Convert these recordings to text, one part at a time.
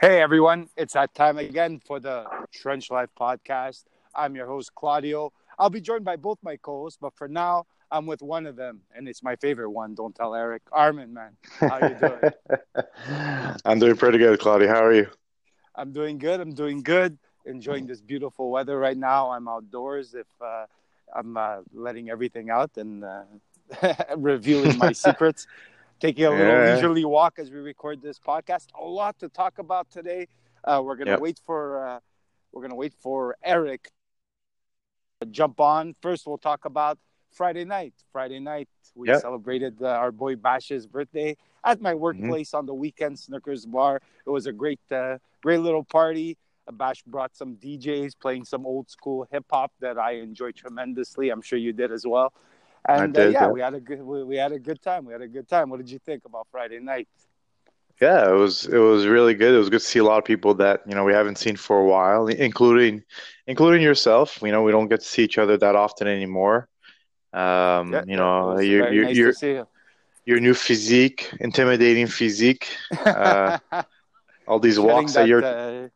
Hey everyone, it's that time again for the Trench Life podcast. I'm your host Claudio. I'll be joined by both my co-hosts, but for now, I'm with one of them, and it's my favorite one. Don't tell Eric. Armen, man, how you doing? I'm doing pretty good, Claudio. How are you? I'm doing good. I'm doing good. Enjoying this beautiful weather right now. I'm outdoors. If uh, I'm uh, letting everything out and uh, revealing my secrets taking a little yeah. leisurely walk as we record this podcast. A lot to talk about today. Uh, we're gonna yep. wait for uh, we're gonna wait for Eric to jump on. First, we'll talk about Friday night. Friday night, we yep. celebrated uh, our boy Bash's birthday at my mm-hmm. workplace mm-hmm. on the weekend, Snickers Bar. It was a great, uh, great little party. Bash brought some DJs playing some old school hip hop that I enjoyed tremendously. I'm sure you did as well. And uh, yeah, we had a good we, we had a good time. We had a good time. What did you think about Friday night? Yeah, it was it was really good. It was good to see a lot of people that you know we haven't seen for a while, including including yourself. You know, we don't get to see each other that often anymore. Um, yeah, you know, your your nice your, you. your new physique, intimidating physique. Uh, all these walks that, that you're. Uh,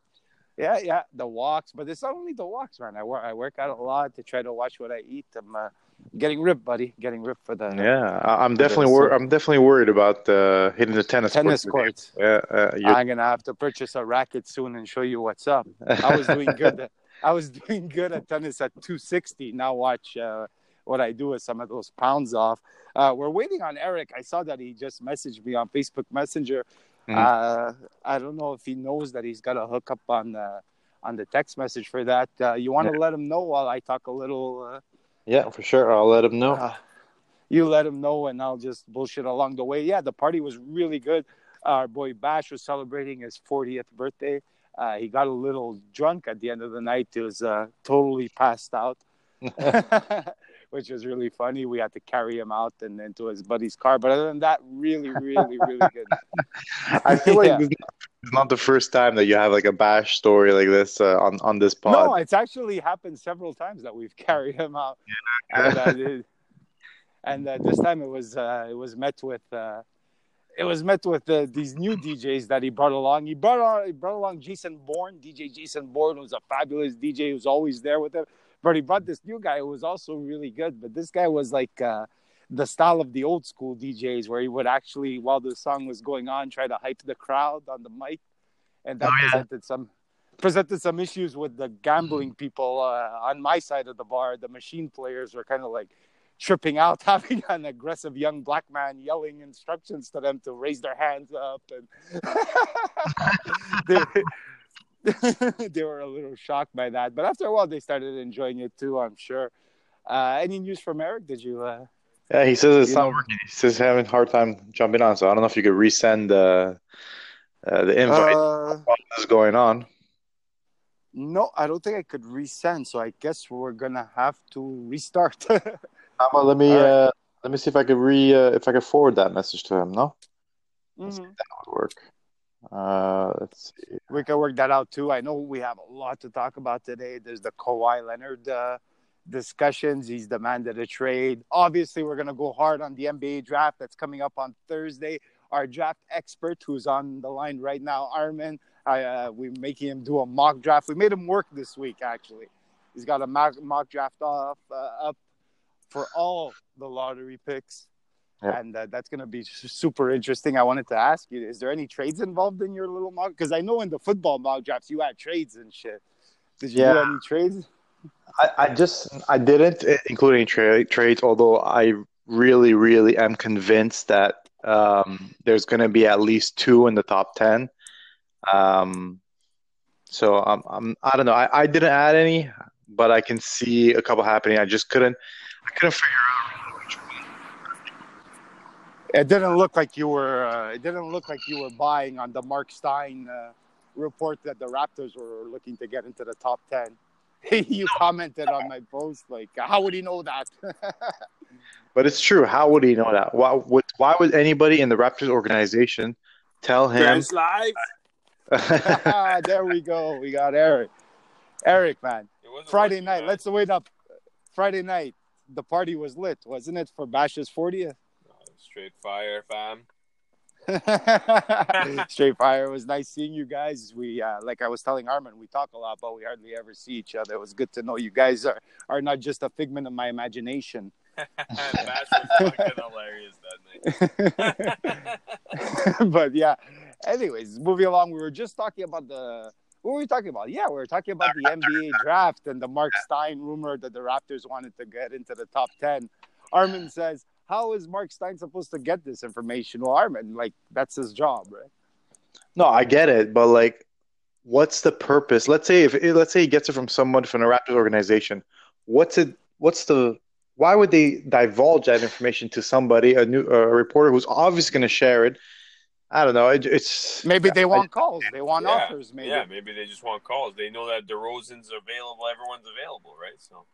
yeah, yeah, the walks, but it's not only the walks, man. I work, I work out a lot to try to watch what I eat. I'm uh, getting ripped, buddy. Getting ripped for the. Yeah, I'm definitely wor- I'm definitely worried about uh, hitting the tennis tennis courts. Yeah, uh, I'm gonna have to purchase a racket soon and show you what's up. I was doing good. I was doing good at tennis at 260. Now watch uh, what I do with some of those pounds off. Uh, we're waiting on Eric. I saw that he just messaged me on Facebook Messenger. Mm-hmm. Uh, I don't know if he knows that he's got a hookup on the on the text message for that. Uh, you want to yeah. let him know while I talk a little yeah, for sure. I'll let him know. Uh, you let him know, and I'll just bullshit along the way. Yeah, the party was really good. Our boy Bash was celebrating his 40th birthday. Uh, he got a little drunk at the end of the night. He was uh, totally passed out, which was really funny. We had to carry him out and into his buddy's car. But other than that, really, really, really good. I feel like yeah it's not the first time that you have like a bash story like this uh, on on this pod. No, it's actually happened several times that we've carried him out, yeah. and, uh, it, and uh, this time it was uh, it was met with uh, it was met with these new DJs that he brought along. He brought on, he brought along Jason Bourne, DJ Jason Bourne, who's a fabulous DJ who's always there with him. But he brought this new guy who was also really good. But this guy was like the style of the old school DJs, where he would actually, while the song was going on, try to hype the crowd on the mic, and that oh, yeah. presented some presented some issues with the gambling people uh, on my side of the bar. The machine players were kind of like tripping out, having an aggressive young black man yelling instructions to them to raise their hands up, and they, they were a little shocked by that. But after a while, they started enjoying it too. I'm sure. Uh, any news from Eric? Did you? Uh, yeah, he says it's not know? working. He says he's having a hard time jumping on. So I don't know if you could resend uh, uh, the invite uh, while this is going on. No, I don't think I could resend. So I guess we're gonna have to restart. Well, let me right. uh, let me see if I could re uh, if I could forward that message to him. No, mm-hmm. that would work. Uh, let's see. We can work that out too. I know we have a lot to talk about today. There's the Kawhi Leonard uh, discussions. He's demanded a trade. Obviously, we're going to go hard on the NBA draft that's coming up on Thursday. Our draft expert, who's on the line right now, Armen, I, uh, we're making him do a mock draft. We made him work this week, actually. He's got a mock, mock draft off uh, up for all the lottery picks. Yep. And uh, that's going to be super interesting. I wanted to ask you: Is there any trades involved in your little mock? Because I know in the football mock drafts you had trades and shit. Did you yeah. do any trades? I, I just I didn't, including trade trades. Although I really, really am convinced that um, there's going to be at least two in the top ten. Um, so I'm, I'm I don't know. I, I didn't add any, but I can see a couple happening. I just couldn't I couldn't figure out. It didn't look like you were. Uh, it didn't look like you were buying on the Mark Stein uh, report that the Raptors were looking to get into the top ten. you commented on my post like, how would he know that? but it's true. How would he know that? Why would why would anybody in the Raptors organization tell him? live. there we go. We got Eric. Eric, man. Friday night. Let's wait up. Friday night. The party was lit, wasn't it, for Bash's 40th? Straight fire, fam. Straight fire. It was nice seeing you guys. We, uh, like I was telling Armen, we talk a lot, but we hardly ever see each other. It was good to know you guys are, are not just a figment of my imagination. Bash was fucking hilarious that night. but yeah. Anyways, moving along, we were just talking about the. What were we talking about? Yeah, we were talking about the NBA draft and the Mark Stein rumor that the Raptors wanted to get into the top ten. Armen says, "How is Mark Stein supposed to get this information?" Well, Armen, like that's his job, right? No, I get it, but like, what's the purpose? Let's say if let's say he gets it from someone from the Raptors organization. What's it? What's the? Why would they divulge that information to somebody, a new a reporter who's obviously going to share it? I don't know. It, it's maybe they want calls. They want yeah, offers. Maybe. Yeah, maybe they just want calls. They know that DeRozan's available. Everyone's available, right? So.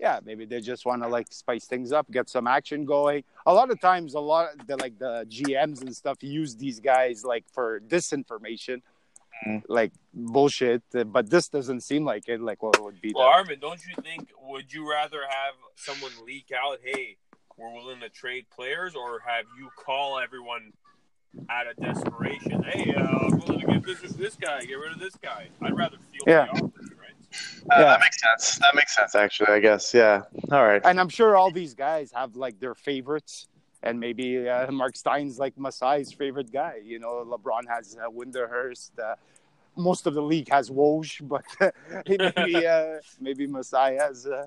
Yeah, maybe they just want to like spice things up, get some action going. A lot of times, a lot of the like the GMs and stuff use these guys like for disinformation, Mhm. like bullshit. But this doesn't seem like it. Like what would be? Well, the- Armen, don't you think? Would you rather have someone leak out, "Hey, we're willing to trade players," or have you call everyone out of desperation? Hey, uh, I'm willing to give this to this guy, get rid of this guy. I'd rather feel Yeah. the offers, right? Uh, Yeah. That makes sense. That makes sense, actually. I guess. Yeah. All right. and I'm sure all these guys have like their favorites, and maybe uh, Mark Stein's like Masai's favorite guy. You know, LeBron has uh, Windhorst. Uh, most of the league has Woj, but maybe uh, maybe Masai has uh,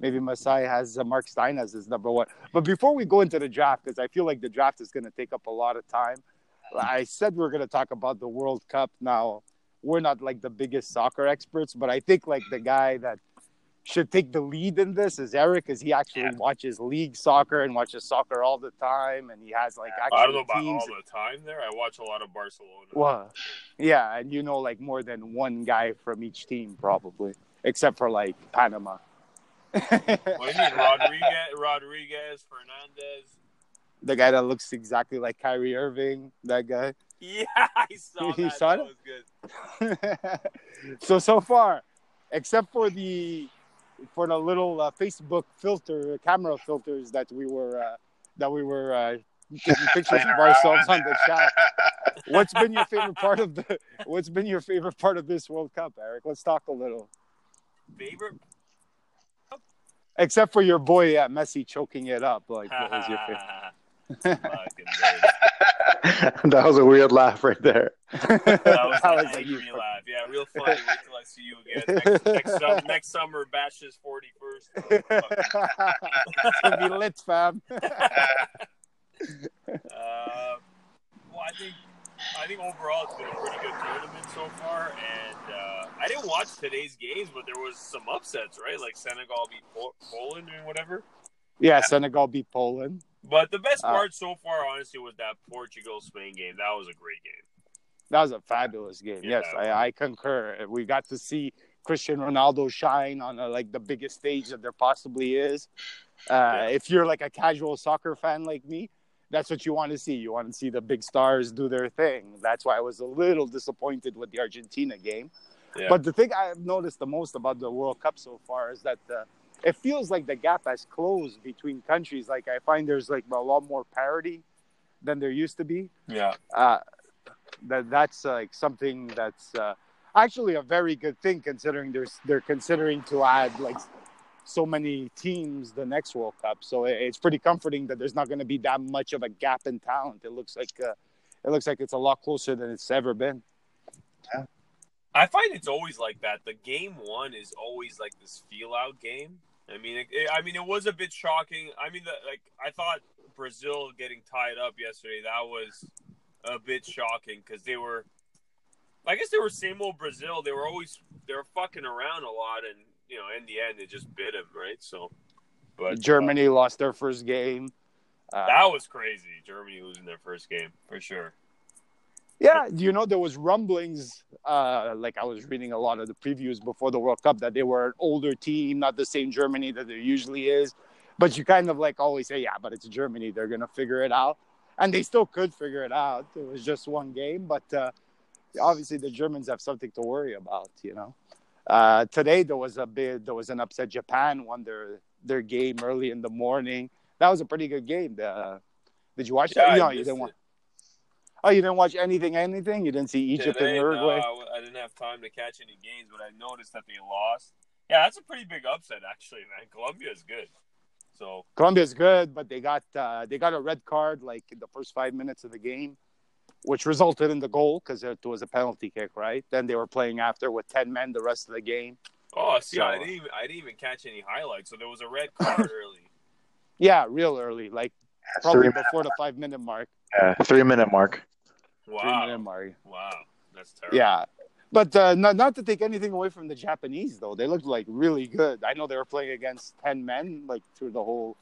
maybe Masai has uh, Mark Stein as his number one. But before we go into the draft, because I feel like the draft is going to take up a lot of time, I said we are going to talk about the World Cup. Now we're not like the biggest soccer experts, but I think like the guy that should take the lead in this is Eric, because he actually watches league soccer and watches soccer all the time, and he has like actual I don't know about teams. all the time there. I watch a lot of Barcelona. Well, yeah, and you know like more than one guy from each team probably, except for like Panama. What do you mean, Rodriguez, Rodriguez, Fernandez? the guy that looks exactly like Kyrie Irving, that guy. Yeah, I saw You that. saw that it? was good. so so far, except for the for the little uh, Facebook filter, camera filters that we were uh, that we were uh, taking pictures of ourselves on the chat. What's been your favorite part of the? What's been your favorite part of this World Cup, Eric? Let's talk a little. Favorite? Except for your boy uh, Messi choking it up. Like, what was your favorite? Fucking bird. that was a weird laugh right there. That was, That was like angry you- laugh. Yeah, real funny. Wait till I see you again next, next, sum- next summer. Bash's forty first. it's gonna be lit, fam. Uh, well, I think I think overall it's been a pretty good tournament so far, and uh, I didn't watch today's games, but there was some upsets, right? Like Senegal beat Po- Poland and whatever. yeah, Senegal beat Poland. But the best Uh, part so far, honestly, was that Portugal Spain game. That was a great game. That was a fabulous game. Yeah. Yes, I, I concur. We got to see Cristiano Ronaldo shine on uh like the biggest stage that there possibly is. Uh, Yeah. If you're like a casual soccer fan like me, that's what you want to see. You want to see the big stars do their thing. That's why I was a little disappointed with the Argentina game. Yeah. But the thing I've noticed the most about the World Cup so far is that uh, it feels like the gap has closed between countries. Like I find there's like a lot more parity than there used to be Yeah. uh, that that's uh, like something that's uh, actually a very good thing considering there's they're considering to add like so many teams the next World Cup. So it- it's pretty comforting that there's not going to be that much of a gap in talent. It looks like uh, it looks like it's a lot closer than it's ever been. I find it's always like that. The game one is always like this feel out game. I mean, it, it- I mean, it was a bit shocking. I mean, the, like I thought Brazil getting tied up yesterday. That was a bit shocking because they were, I guess they were same old Brazil. They were always they were fucking around a lot, and you know, in the end, it just bit them, right? So, but uh, Germany lost their first game. Uh, that was crazy. Germany losing their first game for sure. Yeah, you know there was rumblings. Uh, like I was reading a lot of the previews before the World Cup that they were an older team, not the same Germany that there usually is. But you kind of like always say, yeah, but it's Germany; they're gonna figure it out, and they still could figure it out. It was just one game, but uh, obviously the Germans have something to worry about. You know, uh, today there was a bit, there was an upset. Japan won their their game early in the morning. That was a pretty good game. The, did you watch Yeah, that? No, you didn't it. watch. Oh, you didn't watch anything, anything? You didn't see Egypt Today, and Uruguay? No, I didn't have time to catch any games, but I noticed that they lost. Yeah, that's a pretty big upset, actually, man. Colombia is good. So Colombia's good, but they got uh, they got a red card like in the first five minutes of the game, which resulted in the goal because it was a penalty kick, right? Then they were playing after with ten men the rest of the game. Oh, see, So- I didn't even I didn't even catch any highlights. So there was a red card early. Yeah, real early, like probably Three, before the five minute mark, yeah, three minute mark. Wow, mark. wow, that's terrible. Yeah. But uh, not, not to take anything away from the Japanese, though. They looked like really good. I know they were playing against 10 men, like through the whole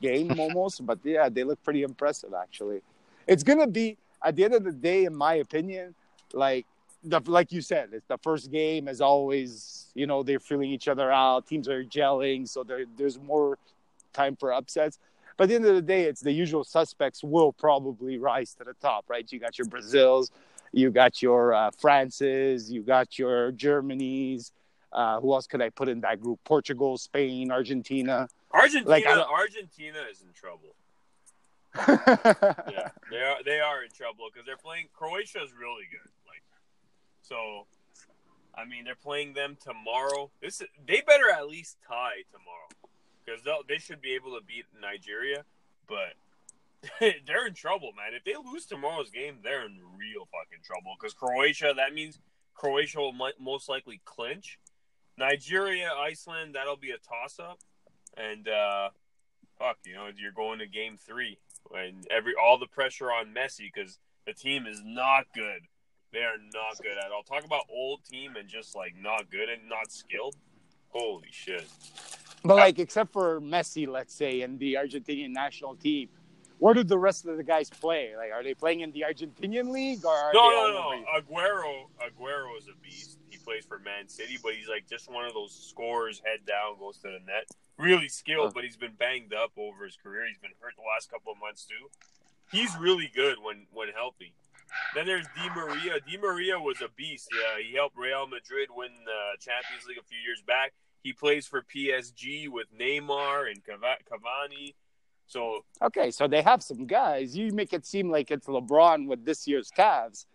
game almost. But yeah, they look pretty impressive, actually. It's going to be, at the end of the day, in my opinion, like, the, like you said, it's the first game, as always, you know, they're feeling each other out. Teams are gelling. So there, there's more time for upsets. But at the end of the day, it's the usual suspects will probably rise to the top, right? You got your Brazils, you got your uh, Frances, you got your Germanys. Uh, who else could I put in that group? Portugal, Spain, Argentina. Argentina, Like, Argentina is in trouble. Yeah, they are. They are in trouble because they're playing. Croatia is really good. Like, so, I mean, they're playing them tomorrow. This is- they better at least tie tomorrow because they should be able to beat Nigeria. But they're in trouble, man. If they lose tomorrow's game, they're in real fucking trouble because Croatia. That means Croatia will mi- most likely clinch. Nigeria, Iceland, that'll be a toss up, and uh, fuck, you know, you're going to game three and every all the pressure on Messi because the team is not good. They are not good at all. Talk about old team and just like not good and not skilled. Holy shit! But like, except for Messi, let's say, and the Argentinian national team, where do the rest of the guys play? Like, are they playing in the Argentinian league or No, no, no. Aguero, Aguero is a beast. He plays for Man City, but he's like just one of those scorers, head down, goes to the net. Really skilled, Huh. but he's been banged up over his career. He's been hurt the last couple of months too. He's really good when when healthy. Then there's Di Maria. Di Maria was a beast. Yeah, he helped Real Madrid win the Champions League a few years back. He plays for PSG with Neymar and Cavani. So Okay, so they have some guys. You make it seem like it's LeBron with this year's Cavs.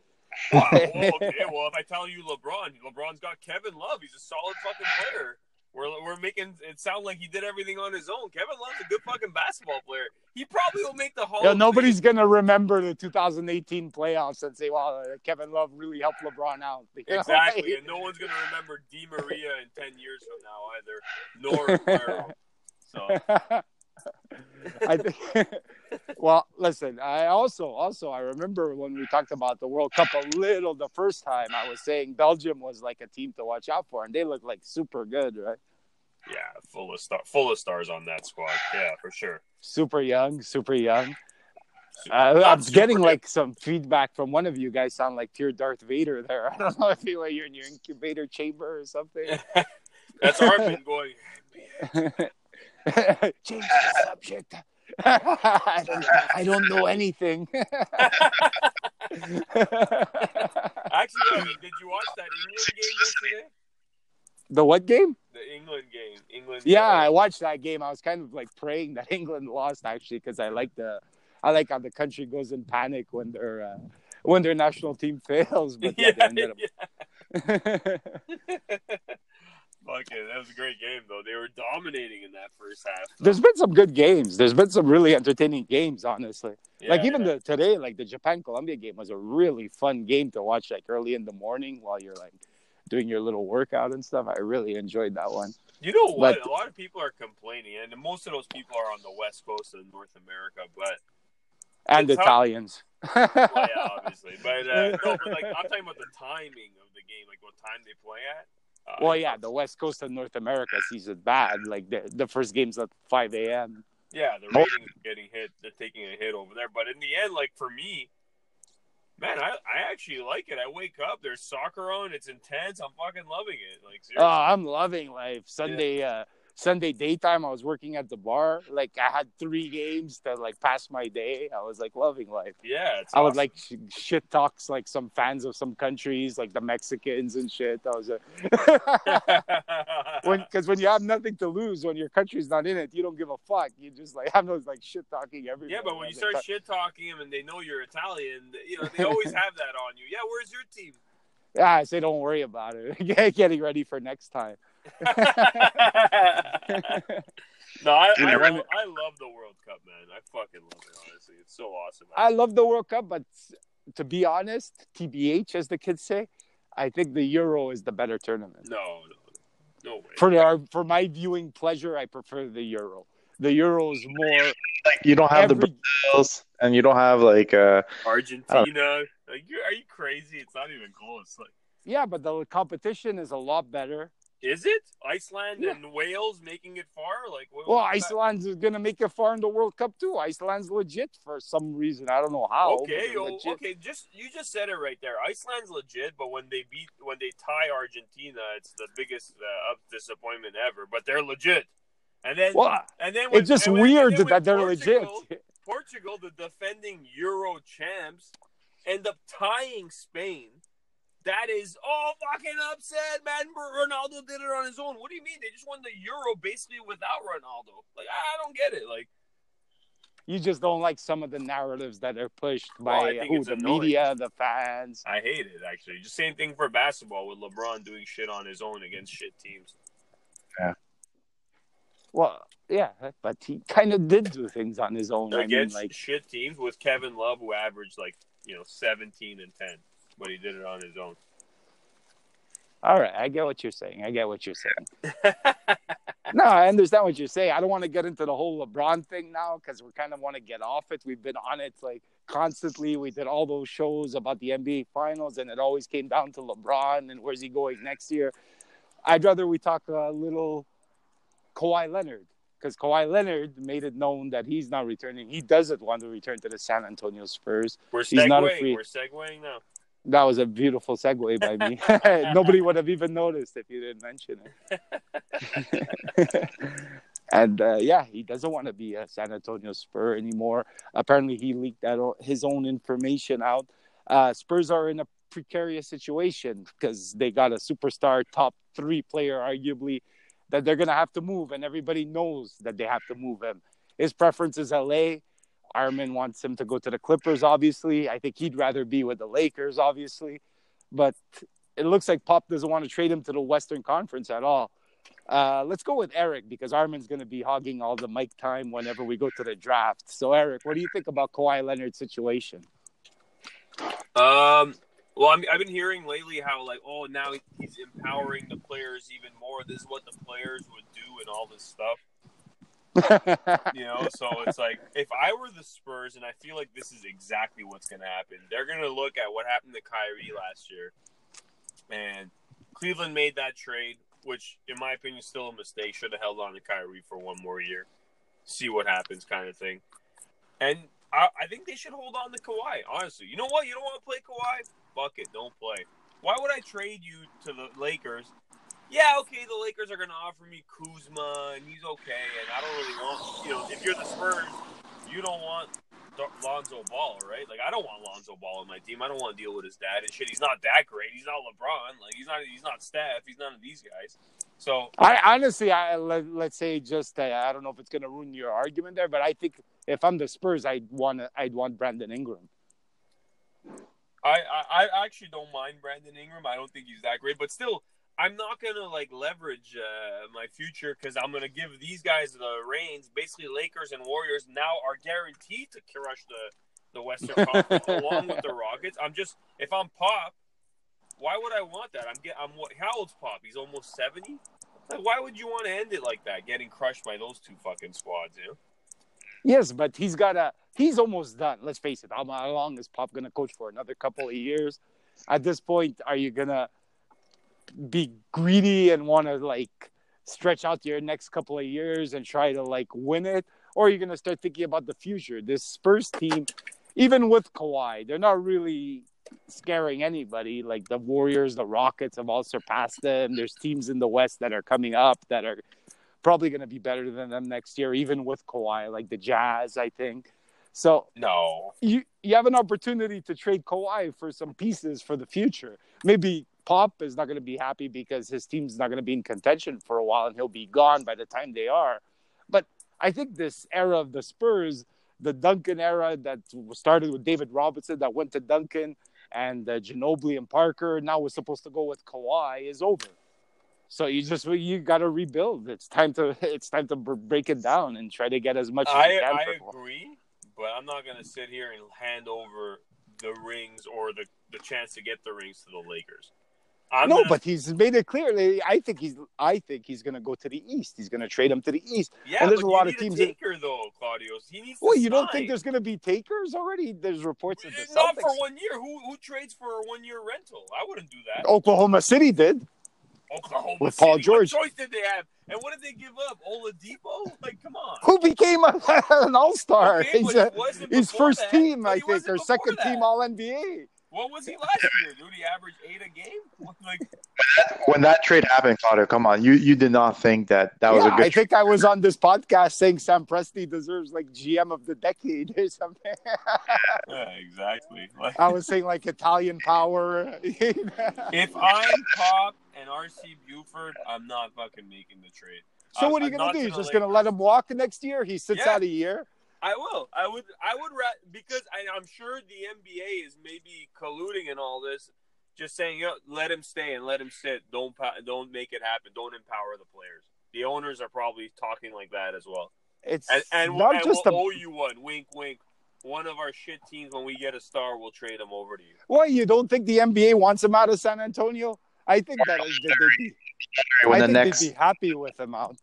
Wow. Well, okay. Well, if I tell you LeBron, LeBron's got Kevin Love. He's a solid fucking player. We're, we're making it sound like he did everything on his own. Kevin Love's a good fucking basketball player. He probably will make the Hall. Yeah, nobody's Fame. gonna remember the 2018 playoffs and say, "Wow, Kevin Love really helped LeBron out." You know? exactly, and no one's gonna remember Di Maria in ten years from now either, nor. So I think. well, listen. I also, also, I remember when we talked about the World Cup a little the first time. I was saying Belgium was like a team to watch out for, and they look like super good, right? yeah, full of star, full of stars on that squad. Yeah, for sure. Super young, super young. Uh, I'm getting like some feedback from one of you guys. Sound like pure Darth Vader there. I don't know if you you're in your incubator chamber or something. that's Armen going. Change the subject. I, don't, I don't know anything. Actually, uh, did you watch that England game yesterday? the what game? The England game. England. Yeah, uh, I watched that game. I was kind of like praying that England lost actually because I like the I like how the country goes in panic when their uh, when their national team fails. But yeah, yeah, they ended up. Fuck it, that was a great game though. They were dominating in that first half. There's been some good games. There's been some really entertaining games, honestly. Yeah, like even yeah. the today, like the Japan Colombia game was a really fun game to watch, like early in the morning while you're like doing your little workout and stuff. I really enjoyed that one. you know what? but- a lot of people are complaining, and most of those people are on the west coast of North America. But And Italians. well, yeah, obviously. But uh, no, but like I'm talking about the timing of the game, like what time they play at. Uh, well, yeah, the West Coast of North America sees it bad. Like the the first game's at 5 a.m. Yeah, the ratings are getting hit. They're taking a hit over there. But in the end, like for me, man, I, I actually like it. I wake up, there's soccer on, it's intense. I'm fucking loving it. Like Oh. I'm loving life. Sunday, uh, Sunday daytime, I was working at the bar. Like I had three games to like pass my day. I was like loving life. Yeah, I would like sh- shit talks like some fans of some countries, like the Mexicans and shit. I was a when because when you have nothing to lose, when your country's not in it, you don't give a fuck. You just like have those like shit talking everywhere. yeah, but when you start shit talking them and they know you're Italian, you know they always have that on you. Yeah, where's your team? yeah, I say don't worry about it. Getting ready for next time. No, I, I, I love, I love the World Cup, man. I fucking love it. Honestly, it's so awesome. I love the World Cup, but to be honest, TBH, as the kids say, I think the Euro is the better tournament. no, no, no way. For our, for my viewing pleasure, I prefer the Euro. The Euro is more Like you don't have the Brazils, and you don't have like uh Argentina, like, you are you crazy? It's not even close. Like, yeah, but the competition is a lot better. Is it Iceland Yeah. and Wales making it far? Like, what- Well, what's that? Gonna make it far in the World Cup too. Iceland's legit for some reason. I don't know how. Okay, oh, okay. Just you just said it right there. Iceland's legit, but when they beat when they tie Argentina, it's the biggest uh, up disappointment ever. But they're legit. And then Well, and then when, it's just when- weird that they're Portugal- legit. Portugal, the defending Euro champs, end up tying Spain. That is all fucking upset, man. Ronaldo did it on his own. What do you mean? They just won the Euro basically without Ronaldo. Like I don't get it. Like You just don't like some of the narratives that are pushed by I think who the annoying. media, the fans. I hate it actually. Just same thing for basketball with LeBron doing shit on his own against shit teams. Yeah. Well, yeah, but he kind of did do things on his own. I mean, against like shit teams with Kevin Love, who averaged like you know seventeen and ten, but he did it on his own. All right, I get what you're saying. I get what you're saying. no, I understand what you're saying. I don't want to get into the whole LeBron thing now because we kind of want to get off it. We've been on it like constantly. We did all those shows about the NBA Finals, and it always came down to LeBron and where's he going next year. I'd rather we talk a little Kawhi Leonard because Kawhi Leonard made it known that he's not returning. He doesn't want to return to the San Antonio Spurs. We're segueing. free- We're segueing now. That was a beautiful segue by me. Nobody would have even noticed if you didn't mention it. and uh, yeah, he doesn't want to be a San Antonio Spur anymore. Apparently, he leaked that his own information out. Uh, Spurs are in a precarious situation because they got a superstar, top three player, arguably, that they're going to have to move, and everybody knows that they have to move him. His preference is LA. Armen wants him to go to the Clippers, obviously. I think he'd rather be with the Lakers, obviously. But it looks like Pop doesn't want to trade him to the Western Conference at all. Uh, let's go with Eric because Armen's going to be hogging all the mic time whenever we go to the draft. So, Eric, what do you think about Kawhi Leonard's situation? Um. Well, I I've been hearing lately how like, oh, now he's empowering the players even more. This is what the players would do and all this stuff. You know, so it's like if I were the Spurs, and I feel like this is exactly what's going to happen. They're going to look at what happened to Kyrie last year, and Cleveland made that trade, which, in my opinion, is still a mistake. Should have held on to Kyrie for one more year, see what happens, kind of thing. And I, I think they should hold on to Kawhi. Honestly, you know what? You don't want to play Kawhi? Fuck it, don't play. Why would I trade you to the Lakers? Yeah, okay, the Lakers are going to offer me Kuzma, and he's okay, and I don't really want, you know, if you're the Spurs, you don't want Lonzo Ball, right? Like, I don't want Lonzo Ball on my team. I don't want to deal with his dad and shit. He's not that great. He's not LeBron. Like, he's not. He's not Steph. He's none of these guys. So I honestly, I let, let's say just uh, I don't know if it's going to ruin your argument there, but I think if I'm the Spurs, I'd want I'd want Brandon Ingram. I, I I actually don't mind Brandon Ingram. I don't think he's that great, but still, I'm not gonna like leverage uh, my future because I'm gonna give these guys the reins. Basically, Lakers and Warriors now are guaranteed to crush the the Western Conference along with the Rockets. I'm just if I'm Pop, why would I want that? I'm get I'm what? How old's Pop? He's almost seventy. Like, why would you want to end it like that? Getting crushed by those two fucking squads, you know? Yes, but he's got a he's almost done. Let's face it. How, long is Pop going to coach for? Another couple of years. At this point, are you gonna be greedy and want to like stretch out your next couple of years and try to like win it, or you're gonna start thinking about the future? This Spurs team, even with Kawhi, they're not really scaring anybody. Like the Warriors, the Rockets have all surpassed them. There's teams in the West that are coming up that are probably going to be better than them next year, even with Kawhi, like the Jazz, I think. So No. you you have an opportunity to trade Kawhi for some pieces for the future. Maybe Pop is not going to be happy because his team's not going to be in contention for a while and he'll be gone by the time they are. But I think this era of the Spurs, the Duncan era that started with David Robinson that went to Duncan and uh, Ginobili and Parker, now we're supposed to go with Kawhi is over. So you just you got to rebuild. It's time to it's time to break it down and try to get as much as I, you can I agree, but I'm not going to sit here and hand over the rings or the, the chance to get the rings to the Lakers. I'm no, gonna- but he's made it clear. I think he's. I think he's going to go to the East. He's going to trade him to the East. yeah, and there's a lot of teams A that- though, Claudio. He needs. Well, you don't think there's going to be takers already? There's reports of the not Celtics. for one year? Who who trades for a one year rental? I wouldn't do that. Oklahoma City did. Oklahoma with City, Paul George. What choice did they have? And what did they give up? Oladipo? Like, come on. Who became a, an All Star? Okay, he's a, first that, team, I think, or second that. team All NBA. What was he last year, dude? He averaged eight a game. Like, When that trade happened, Claudio, come on, you you did not think that that was a good I think I was on this podcast saying Sam Presti deserves like GM of the decade or something. yeah, exactly. Like, I was saying like Italian power. if I'm Pop and RC Buford, I'm not fucking making the trade. so I'm- what are you I'm gonna do? You're the just gonna let him walk next year? He sits Yeah. out a year. I will. I would. I would. Ra- because I, I'm sure the NBA is maybe colluding in all this, just saying, you know, let him stay and let him sit. Don't don't make it happen. Don't empower the players. The owners are probably talking like that as well. It's And and, not and just we'll a owe you one. Wink, wink. One of our shit teams, when we get a star, we'll trade him over to you. What you don't think the NBA wants him out of San Antonio? I think that is, they'd be, when I the think next they'd be happy with him out.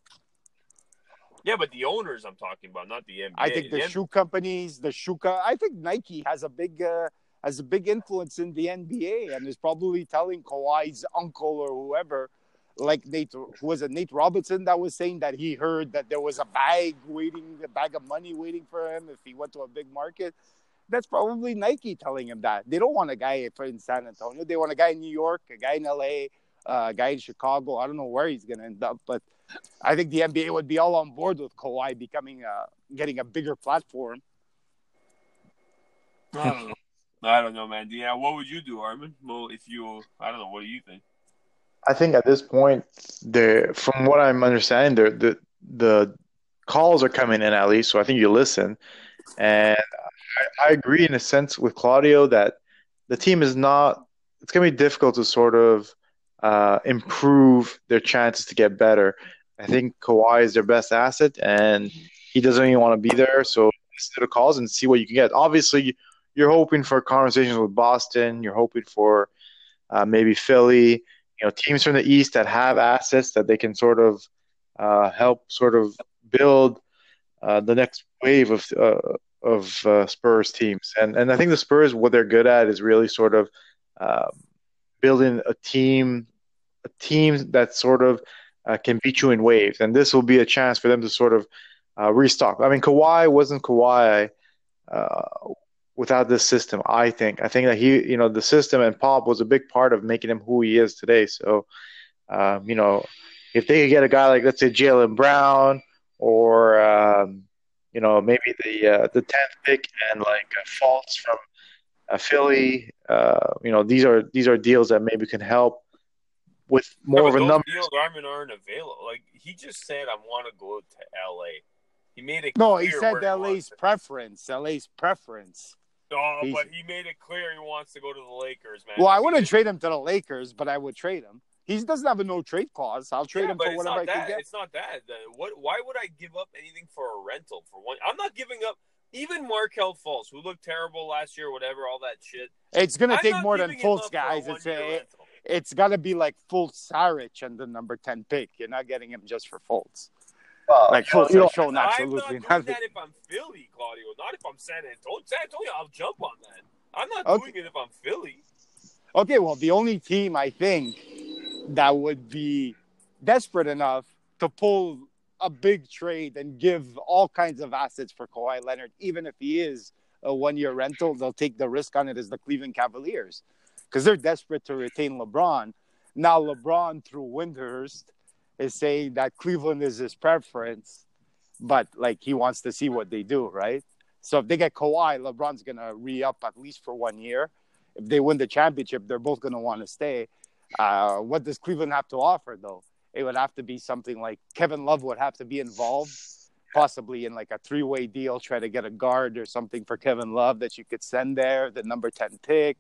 Yeah, but the owners I'm talking about, not the NBA. I think the The shoe companies, the shoe. Co- I think Nike has a big uh, has a big influence in the NBA and is probably telling Kawhi's uncle or whoever, like Nate, who was it Nate Robinson that was saying that he heard that there was a bag waiting, a bag of money waiting for him if he went to a big market. That's probably Nike telling him that they don't want a guy in San Antonio. They want a guy in New York, a guy in LA, uh, a guy in Chicago. I don't know where he's going to end up, but I think the NBA would be all on board with Kawhi becoming a getting a bigger platform. I don't know. I don't know, man. Yeah, what would you do, Armen? Well, if you, I don't know. What do you think? I think at this point, there, from what I'm understanding, there, the the calls are coming in at least. So I think you listen, and I, I agree in a sense with Claudio that the team is not. It's going to be difficult to sort of uh, improve their chances to get better. I think Kawhi is their best asset, and he doesn't even want to be there. So listen to the calls and see what you can get. Obviously, you're hoping for conversations with Boston. You're hoping for uh, maybe Philly you know teams from the east that have assets that they can sort of uh, help sort of build uh, the next wave of uh, of uh, Spurs teams and and I think the Spurs what they're good at is really sort of um, building a team a team that sort of uh, can beat you in waves and this will be a chance for them to sort of uh, restock. I mean Kawhi wasn't Kawhi uh, without this system. I think. I think that he, you know, the system and Pop was a big part of making him who he is today. So, um, you know, if they could get a guy like let's say Jaylen Brown or um, you know maybe the uh, the tenth pick and like uh, Fultz from uh, Philly, uh, you know, these are these are deals that maybe can help with more Yeah, of a those number. deals, Armen, aren't available. Like he just said, I want to go to LA. He made it. No, he said where he LA's to- preference. LA's preference. Oh, He's- but he made it clear he wants to go to the Lakers, man. Well, I wouldn't did- trade him to the Lakers, but I would trade him. He doesn't have a no trade clause. I'll trade Yeah, him for it's whatever I not can get. It's not that. The, what? Why would I give up anything for a rental for one? I'm not giving up. Even Markelle Fultz, who looked terrible last year, whatever, all that shit. It's gonna I'm take more than giving Fultz, up for a guys. It's one-year a, rental. It's got to be like full Saric and the number ten pick. You're not getting him just for Fultz. Well, Like you know, Fultz you know, has shown I'm not doing nothing. that if I'm Philly, Claudio. Not if I'm San Antonio. San Antonio, I'll jump on that. I'm not Okay. doing it if I'm Philly. Okay, well, the only team I think that would be desperate enough to pull a big trade and give all kinds of assets for Kawhi Leonard, even if he is a one-year rental, they'll take the risk on it as the Cleveland Cavaliers because they're desperate to retain LeBron. Now LeBron through Windhorst is saying that Cleveland is his preference, but like he wants to see what they do, right? So if they get Kawhi, LeBron's gonna re up at least for one year. If they win the championship, they're both gonna want to stay. Uh, what does Cleveland have to offer though? It would have to be something like Kevin Love would have to be involved, possibly in like a three way deal, try to get a guard or something for Kevin Love that you could send there, the number ten pick.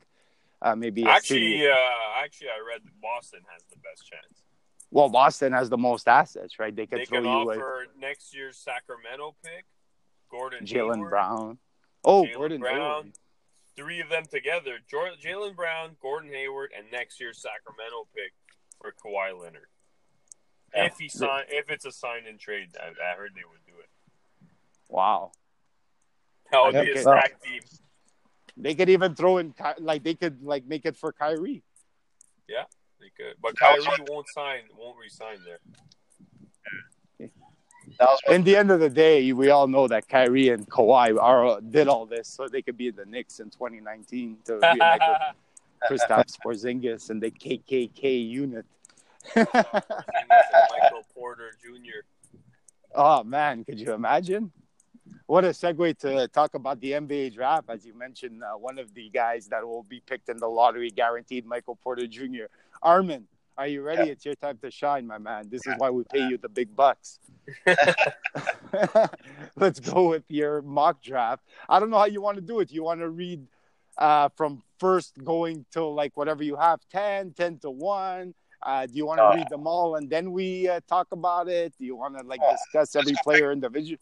Uh, maybe actually, uh, actually, I read Boston has the best chance. Well, Boston has the most assets, right? They could they throw can you offer next year's Sacramento pick, Gordon Jaylen Brown. Oh, Jaylen Gordon Brown. Hayward. Three of them together: Jaylen Brown, Gordon Hayward, and next year's Sacramento pick for Kawhi Leonard. Yeah. If he sign, if it's a sign and trade, I, I, heard they would do it. Wow, that would be a stack team. They could even throw in like they could like make it for Kyrie. Yeah, they could, but Kyrie won't sign, won't resign there. In the end of the day, we all know that Kyrie and Kawhi are uh, did all this so they could be in the Knicks in 2019 to reunite with Kristaps Porzingis and the KKK unit. Michael Porter Jr. Oh man, could you imagine? What a segue to talk about the NBA draft. As you mentioned, uh, one of the guys that will be picked in the lottery, guaranteed, Michael Porter Jr. Armen, are you ready? Yeah. It's your time to shine, my man. This is why we pay you the big bucks. Let's go with your mock draft. I don't know how you want to do it. You want to read uh, from first going to like whatever you have 10, 10 to 1, uh, do you want to uh, read them all and then we uh, talk about it? Do you want to like discuss every player individually?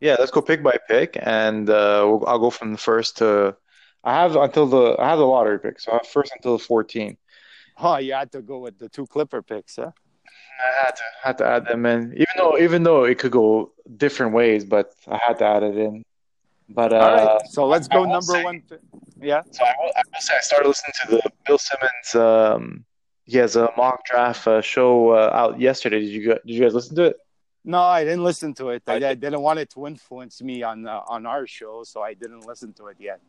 Yeah, let's go pick by pick, and uh, we'll, I'll go from the first to. I have until the I have the lottery pick, so I have first until the fourteen. Oh, you had to go with the two Clipper picks, huh? I had to had to add them in, even though even though it could go different ways, but I had to add it in. But uh, all right, so let's go number say, one. Yeah. So I will, I will, say I started listening to the Bill Simmons um, he has a mock draft uh, show uh, out yesterday. Did you did you guys listen to it? No, I didn't listen to it. I, I didn't want it to influence me on uh, on our show, so I didn't listen to it yet.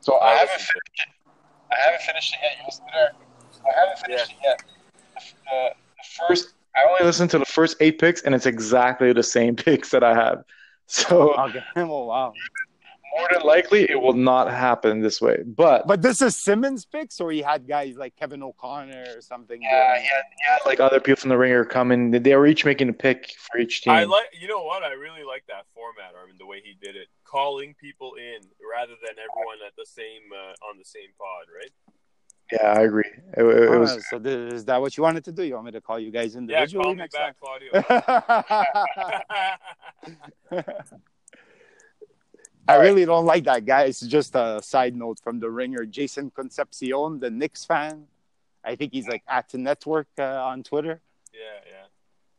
So I, I haven't finished it. I haven't finished it yet. You listened to it? I haven't finished yeah. it yet. Uh, the first, I only listened to the first eight picks, and it's exactly the same picks that I have. So, okay. well, wow more than likely it will not happen this way. But but this is Simmons picks, or he had guys like Kevin O'Connor or something. Yeah, he had, he had like other people from the ringer coming. They were each making a pick for each team. I like, you know what? I really like that format. I mean, the way he did it, calling people in rather than everyone at the same uh, on the same pod, right? Yeah, I agree. It, it, it was. So this, is that what you wanted to do? You want me to call you guys individually yeah, call next me back, Claudio. I really don't like that guy. It's just a side note from the ringer. Jason Concepcion, the Knicks fan. I think he's like at the network uh, on Twitter. Yeah, yeah.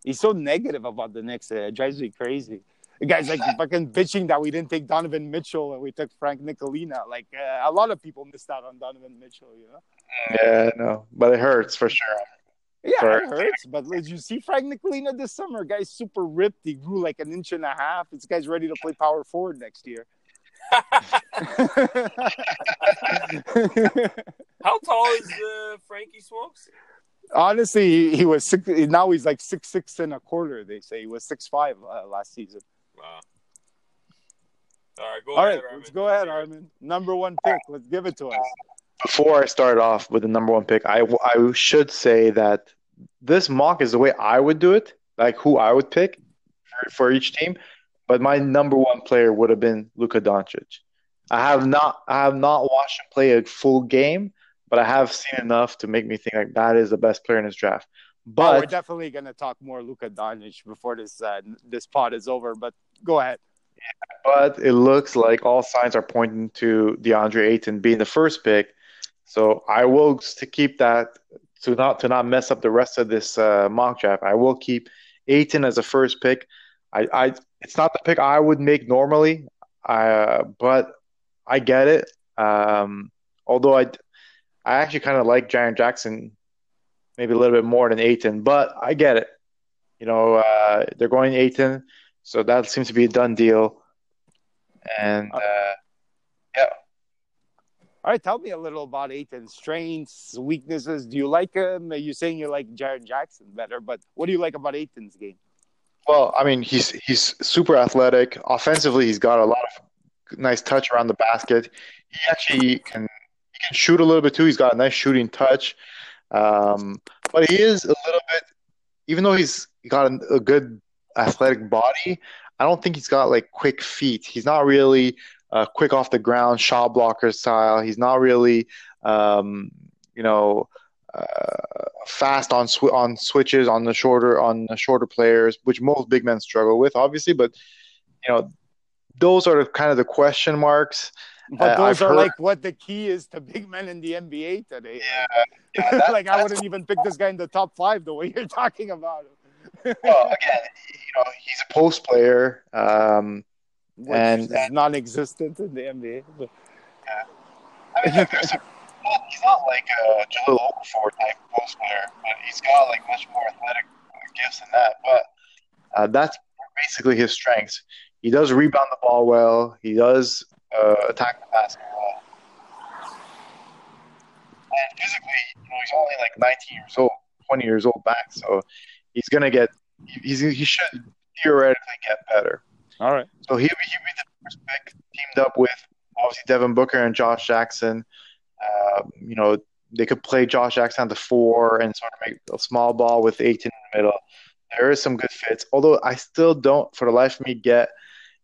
He's so negative about the Knicks. Uh, it drives me crazy. The guy's like fucking bitching that we didn't take Donovan Mitchell and we took Frank Ntilikina. Like uh, a lot of people missed out on Donovan Mitchell, you know? Yeah, no, but it hurts for sure. Yeah, for... it hurts. But did you see Frank Ntilikina this summer? Guy's super ripped. He grew like an inch and a half. This guy's ready to play power forward next year. How tall is uh, Frankie Smokes? Honestly, he, he, was six. Now he's like six six and a quarter. They say he was six five uh, last season. Wow. All right, go All ahead, right, let's go ahead, Armen. Number one pick. Let's give it to us. Before I start off with the number one pick, I I should say that this mock is the way I would do it, like who I would pick for, for each team. But my number one player would have been Luka Doncic. I have not I have not watched him play a full game, but I have seen enough to make me think like that is the best player in this draft. But oh, we're definitely going to talk more Luka Doncic before this uh, this pod is over. But go ahead. Yeah, but it looks like all signs are pointing to DeAndre Ayton being the first pick. So I will to keep that to not to not mess up the rest of this uh, mock draft. I will keep Ayton as a first pick. I, I it's not the pick I would make normally, uh, but I get it. Um, although I, I actually kind of like Jaren Jackson maybe a little bit more than Ayton, but I get it. You know, uh, they're going Ayton, so that seems to be a done deal. And uh, yeah. All right, tell me a little about Ayton's strengths, weaknesses. Do you like him? Are You're saying you like Jaren Jackson better, but what do you like about Ayton's game? Well, I mean, he's he's super athletic. Offensively, he's got a lot of nice touch around the basket. He actually can he can shoot a little bit too. He's got a nice shooting touch. Um, but he is a little bit, even though he's got a, a good athletic body, I don't think he's got like quick feet. He's not really uh, quick off the ground shot blocker style. He's not really, um, you know, uh, fast on sw- on switches on the shorter on the shorter players, which most big men struggle with, obviously. But you know, those are kind of the question marks. But Uh, those I've are heard- like what the key is to big men in the NBA today. Yeah, yeah, that- like I wouldn't even pick this guy in the top five the way you're talking about him. well, again, you know, he's a post player. Um, Which And- is non-existent in the NBA. But I mean, look, there's a, he's not like a Jahlil Okafor type post player, but he's got like much more athletic gifts than that. But uh, that's basically his strengths. He does rebound the ball well. He does uh, attack the basket well. And physically, you know, he's only like 19 years old, 20 years old back, so he's gonna get. He's he should theoretically get better. all right, So he would he would be the first pick, teamed up with obviously Devin Booker and Josh Jackson. Um, you know, they could play Josh Jackson on the four and sort of make a small ball with Ayton in the middle. There is some good fits, although I still don't, for the life of me, get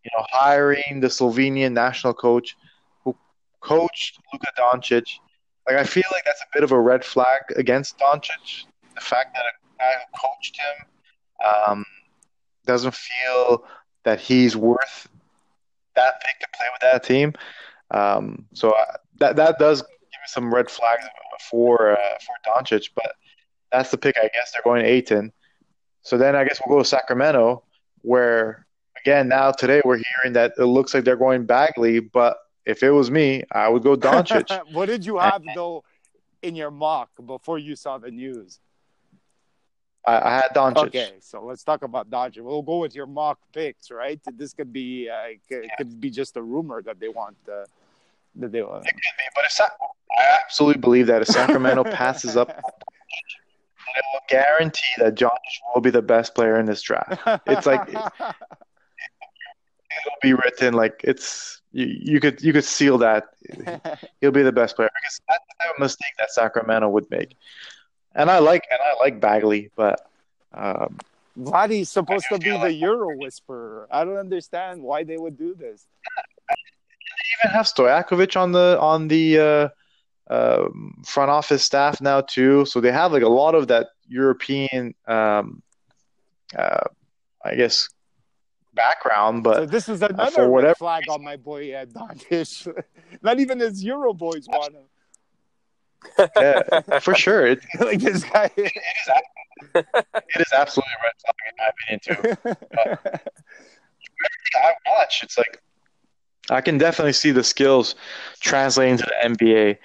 you know hiring the Slovenian national coach who coached Luka Doncic. Like I feel like that's a bit of a red flag against Doncic. The fact that a guy who coached him um, doesn't feel that he's worth that pick to play with that team. Um, so uh, that that does me some red flags for uh, for Doncic, but that's the pick. I guess they're going Ayton. So then I guess we'll go to Sacramento, where again now today we're hearing that it looks like they're going Bagley, but if it was me, I would go Doncic. what did you have though in your mock before you saw the news? I, I had Doncic. Okay, so let's talk about Dodger. We'll go with your mock picks, right? This could be uh, it could be just a rumor that they want uh, that they want. It could be, but if Sa- I absolutely believe that if Sacramento passes up, it will guarantee that Doncic will be the best player in this draft. It's like it'll be written like it's you, you could you could seal that he'll be the best player because that's the type of mistake that Sacramento would make. And I like and I like Bagley, but um, Vlade's supposed to be the like- Euro whisperer. I don't understand why they would do this. Even have Stojakovic on the on the uh, um, front office staff now too. So they have like a lot of that European, um, uh, I guess, background. So But this is another red whatever flag on my boy uh, Doncic. Not even his Euro boys want him. yeah, for sure, it, like this guy. it is it is absolutely a red flag in my opinion too. I watch. It's like I can definitely see the skills translating to the NBA.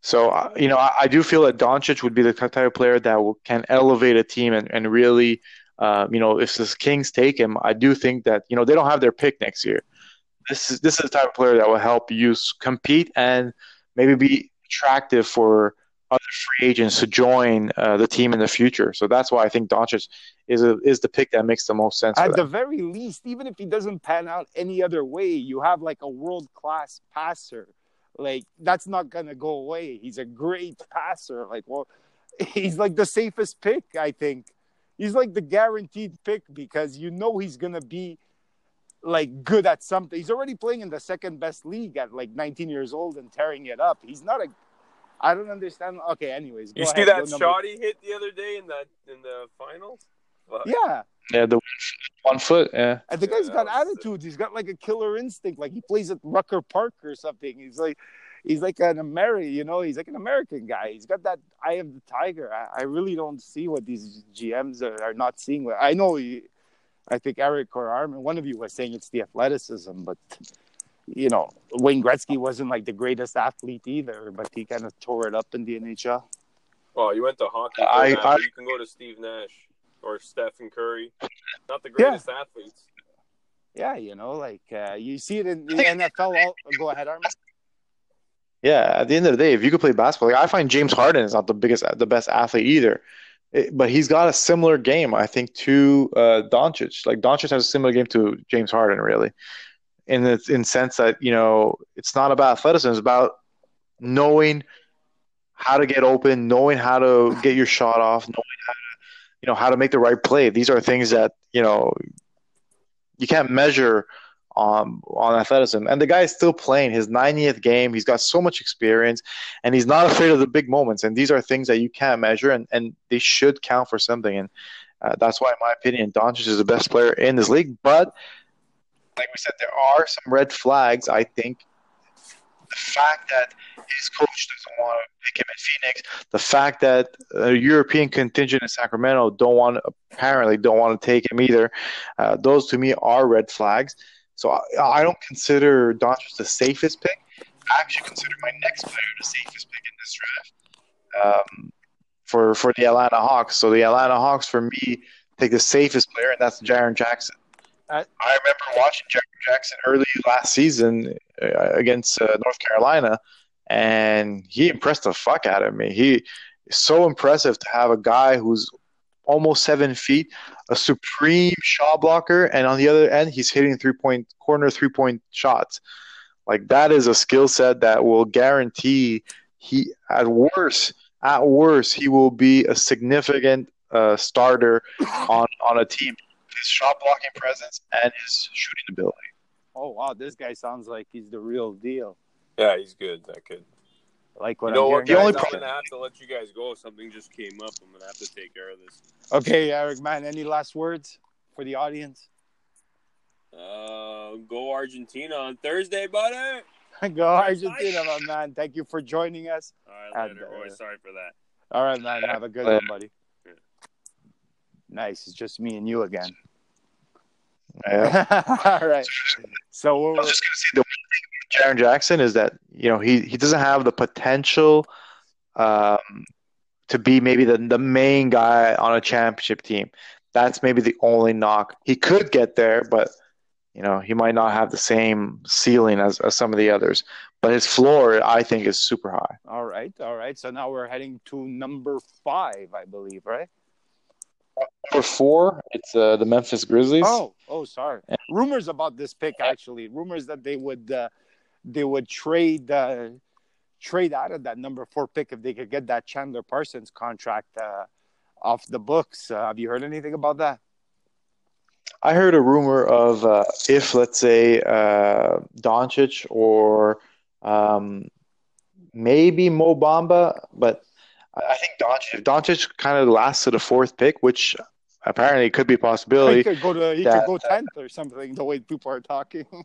So uh, you know, I, I do feel that Doncic would be the type of player that will, can elevate a team and and really, uh, you know, if the Kings take him, I do think that you know they don't have their pick next year. This is this is the type of player that will help you compete and maybe be attractive for other free agents to join uh, the team in the future. So that's why I think Doncic is a, is the pick that makes the most sense. At the very least, even if he doesn't pan out any other way, you have like a world class passer. Like that's not gonna go away. He's a great passer. Like, well, he's like the safest pick. I think he's like the guaranteed pick because you know he's gonna be like good at something. He's already playing in the second best league at like 19 years old and tearing it up. He's not a. I don't understand. Okay, anyways, You go see ahead, that go number- shot he hit the other day in that in the finals? Fuck. Yeah, Yeah, the one foot. Yeah. And the guy's Yeah, got that was attitude. He's got like a killer instinct. Like he plays at Rucker Park or something. He's like, he's like an American. You know, he's like an American guy. He's got that eye of the tiger. I, I really don't see what these GMs are, are not seeing. I know. You, I think Eric or Armen, one of you was saying it's the athleticism, but you know, Wayne Gretzky wasn't like the greatest athlete either, but he kind of tore it up in the NHL. Oh, you went to hockey. I- I, I- you can go to Steve Nash or Stephen Curry. Not the greatest athletes. Yeah, you know, like uh, you see it in the NFL. All, go ahead, Armen. Yeah, at the end of the day, if you could play basketball, like I find James Harden is not the biggest, the best athlete either, it, but he's got a similar game, I think, to uh, Doncic. Like Doncic has a similar game to James Harden, really, in the in sense that you know it's not about athleticism; it's about knowing how to get open, knowing how to get your shot off, knowing how to, you know, how to make the right play. These are things that you know you can't measure um, on athleticism. And the guy is still playing his 90th game. He's got so much experience, and he's not afraid of the big moments. And these are things that you can't measure, and, and they should count for something. And uh, that's why, in my opinion, Doncic is the best player in this league. But like we said, there are some red flags. I think the fact that his coach doesn't want to pick him in Phoenix, the fact that a European contingent in Sacramento don't want apparently don't want to take him either. Uh, those to me are red flags. So I, I don't consider Doncic the safest pick. I actually consider my next player the safest pick in this draft um, for for the Atlanta Hawks. So the Atlanta Hawks for me take the safest player, and that's Jaren Jackson. I, I remember watching Jaren Jackson early last season uh, against uh, North Carolina, and he impressed the fuck out of me. He is so impressive to have a guy who's almost seven feet, a supreme shot blocker, and on the other end, he's hitting three point corner three point shots. Like that is a skill set that will guarantee he at worst at worst he will be a significant uh, starter on on a team. His shot blocking presence and his shooting ability. Oh wow, this guy sounds like he's the real deal. Yeah, he's good. That kid. Like what you know I'm what, hearing. guys? The only I'm gonna have to let you guys go. Something just came up. I'm gonna have to take care of this. Okay, Eric, man, any last words for the audience? Uh, go Argentina on Thursday, buddy. Go Argentina, my man. Thank you for joining us. All right, And, uh, boys. Sorry for that. All right, man. Have a good one, buddy. Yeah. Nice. It's just me and you again. Yeah. All right. So I we're, was just gonna say the one thing with Jaren Jackson is that you know he he doesn't have the potential um, to be maybe the the main guy on a championship team. That's maybe the only knock. He could get there, but you know he might not have the same ceiling as, as some of the others. But his floor, I think, is super high. all right. All right. So now we're heading to number five, I believe, right? Number four, it's uh, the Memphis Grizzlies. Oh, oh, sorry. Rumors about this pick actually. Rumors that they would uh, they would trade uh, trade out of that number four pick if they could get that Chandler Parsons contract uh, off the books. Uh, have you heard anything about that? I heard a rumor of uh, if, let's say, uh, Doncic or um, maybe Mo Bamba, but I I think Doncic, if Doncic kind of lasts to the fourth pick, which apparently could be a He possibility. could go to he that- could go tenth or something. The way people are talking.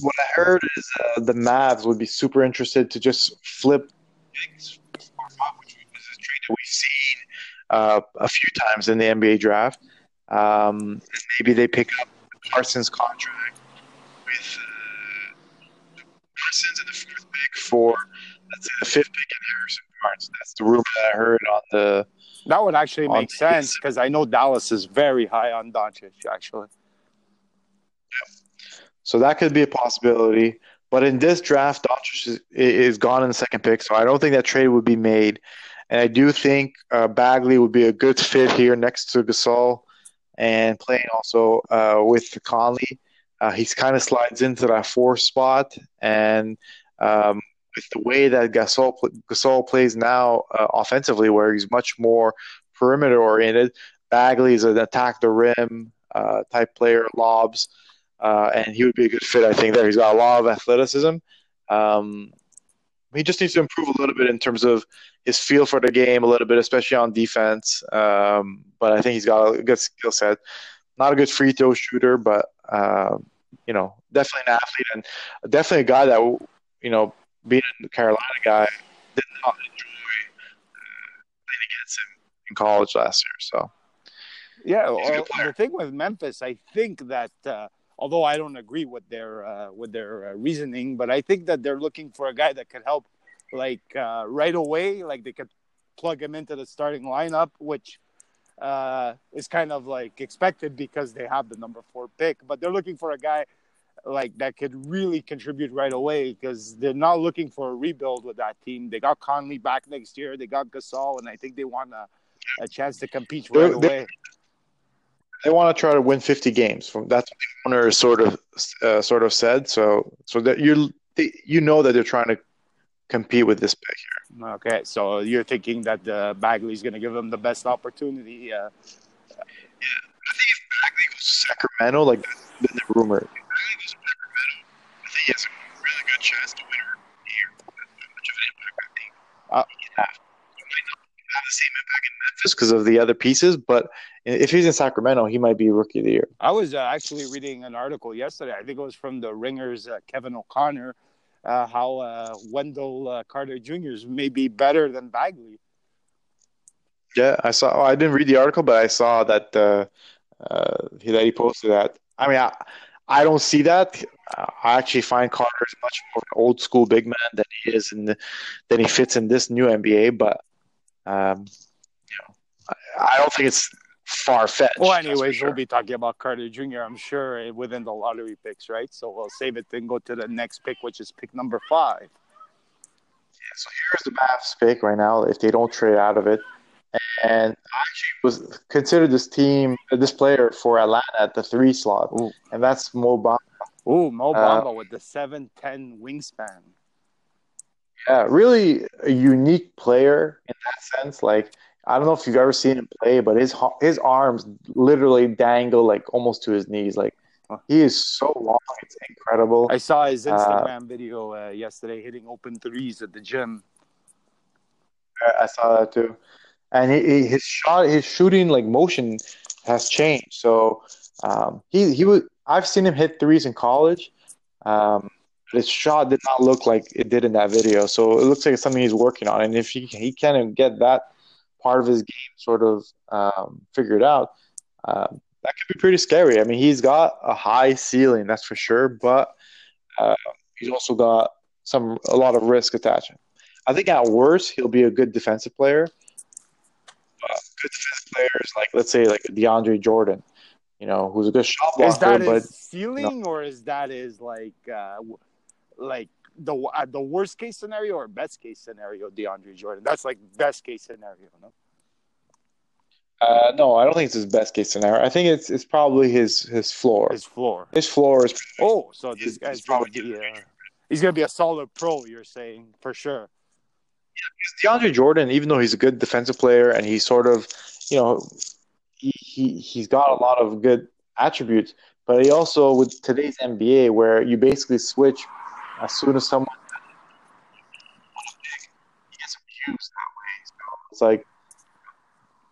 What I heard is uh, the Mavs would be super interested to just flip picks, which was a trade that we've seen uh, a few times in the NBA draft. Um, maybe they pick up Parsons' contract with uh, Parsons in the fourth pick for, say, the fifth pick in Harrison Barnes. That's the rumor that I heard on the. that would actually make sense because I know Dallas is very high on Doncic. Actually, So that could be a possibility. But in this draft, Doncic is, is gone in the second pick, so I don't think that trade would be made. And I do think uh, Bagley would be a good fit here next to Gasol and playing also uh, with Conley. Uh, he's kind of slides into that four spot, and um, with the way that Gasol Gasol plays now uh, offensively, where he's much more perimeter oriented, Bagley is an attack the rim uh, type player, lobs uh, and he would be a good fit, I think. There, he's got a lot of athleticism. Um, he just needs to improve a little bit in terms of his feel for the game, a little bit, especially on defense. Um, but I think he's got a good skill set. Not a good free throw shooter, but um, you know, definitely an athlete and definitely a guy that you know, being a Carolina guy, did not enjoy uh, playing against him in college last year. So yeah. Well, the thing with Memphis, I think that uh, although I don't agree with their uh, with their uh, reasoning, but I think that they're looking for a guy that could help, like uh, right away, like they could plug him into the starting lineup, which uh, is kind of like expected because they have the number four pick. But they're looking for a guy like that could really contribute right away because they're not looking for a rebuild with that team. They got Conley back next year. They got Gasol, and I think they want a, a chance to compete right They're- they're- away. They want to try to win 50 games. From that's what the owner sort of uh, sort of said. So so that you you know that they're trying to compete with this pick here. Okay, so you're thinking that uh, Bagley's going to give them the best opportunity. Uh, yeah, I think if Bagley goes to Sacramento, like that's been the rumor. If Bagley goes to Sacramento, I think he has a really good chance to win her here. Much of an impact I think Uh, he can have. He might not have the same impact in Memphis because of the other pieces, but if he's in Sacramento, he might be rookie of the year. I was uh, actually reading an article yesterday. I think it was from the Ringers, uh, Kevin O'Connor, uh, how uh, Wendell uh, Carter Jr. may be better than Bagley. Yeah, I saw. oh, I didn't read the article, but I saw that uh, uh, he, that he posted that. I mean, I, I don't see that. I actually find Carter is much more an old school big man than he is in the, than he fits in this new NBA. But um, you know, I, I don't think it's far fetched. Well, anyways, we'll be talking about Carter Jr. I'm sure uh, within the lottery picks, right? So we'll save it and go to the next pick, which is pick number five. So here's the Mavs pick right now. If they don't trade out of it, and I actually was considered this team, this player for Atlanta at the three slot, Ooh. and that's Mo Bamba. Ooh, Mo Uh, Bamba with the 7'10 wingspan. Yeah, really a unique player in that sense. Like I don't know if you've ever seen him play, but his his arms literally dangle like almost to his knees. Like he is so long, it's incredible. I saw his Instagram video uh, yesterday hitting open threes at the gym. I saw that too, and he, he, his shot, his shooting like motion has changed. So um, he he was. I've seen him hit threes in college. Um, his shot did not look like it did in that video. So it looks like it's something he's working on. And if he he can get that part of his game sort of um, figured out, um, that could be pretty scary. I mean, he's got a high ceiling, that's for sure, but uh, he's also got some a lot of risk attaching. I think at worst he'll be a good defensive player. Good defensive players like let's say like DeAndre Jordan, you know, who's a good shot blocker, Is that but his ceiling or is that his like uh, like the uh, the worst case scenario or best case scenario? DeAndre Jordan. That's like best case scenario. No? uh, no, I don't think it's his best case scenario. I think it's it's probably his his floor. His floor. His floor is Oh, so this He's- guy's he's gonna probably be uh, he's gonna be a solid pro. You're saying for sure. Yeah, DeAndre Jordan, even though he's a good defensive player and he's sort of, you know, he, he he's got a lot of good attributes, but he also with today's NBA where you basically switch as soon as someone he gets abused that way. So it's like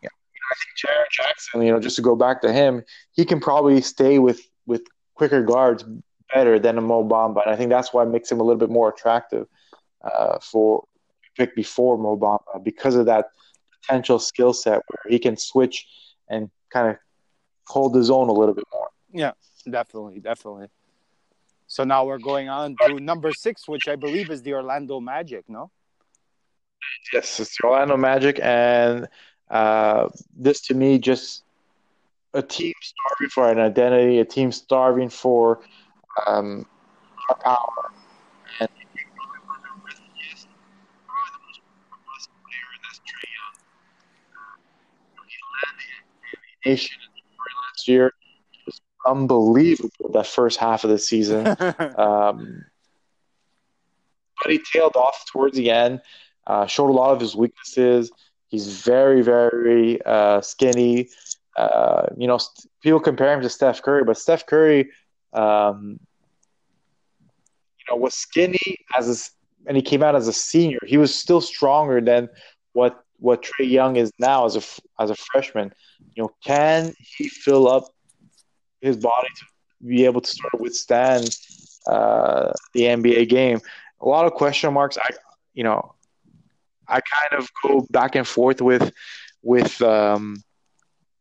yeah, you know, I think Jaren Jackson, you know, just to go back to him, he can probably stay with with quicker guards better than a Mo Bamba, and I think that's why it makes him a little bit more attractive uh, for pick before Mo Bamba because of that potential skill set where he can switch and kind of hold his own a little bit more. Yeah, definitely, definitely. So now we're going on to number six, which I believe is the Orlando Magic. No. Yes, it's the Orlando Magic, and uh, this to me just a team starving for an identity, a team starving for um, power, and yes, probably the most robust player, and that's Trae Young. Uh, he led the NBA nation last year. Was unbelievable that first half of the season. Um, but he tailed off towards the end, uh, showed a lot of his weaknesses. He's very, very uh, skinny. Uh, you know, st- people compare him to Steph Curry, but Steph Curry, um, you know, was skinny as a, and he came out as a senior. He was still stronger than what what Trae Young is now as a as a freshman. You know, can he fill up his body to be able to sort of withstand uh, the NBA game? A lot of question marks. I, you know, I kind of go back and forth with with um,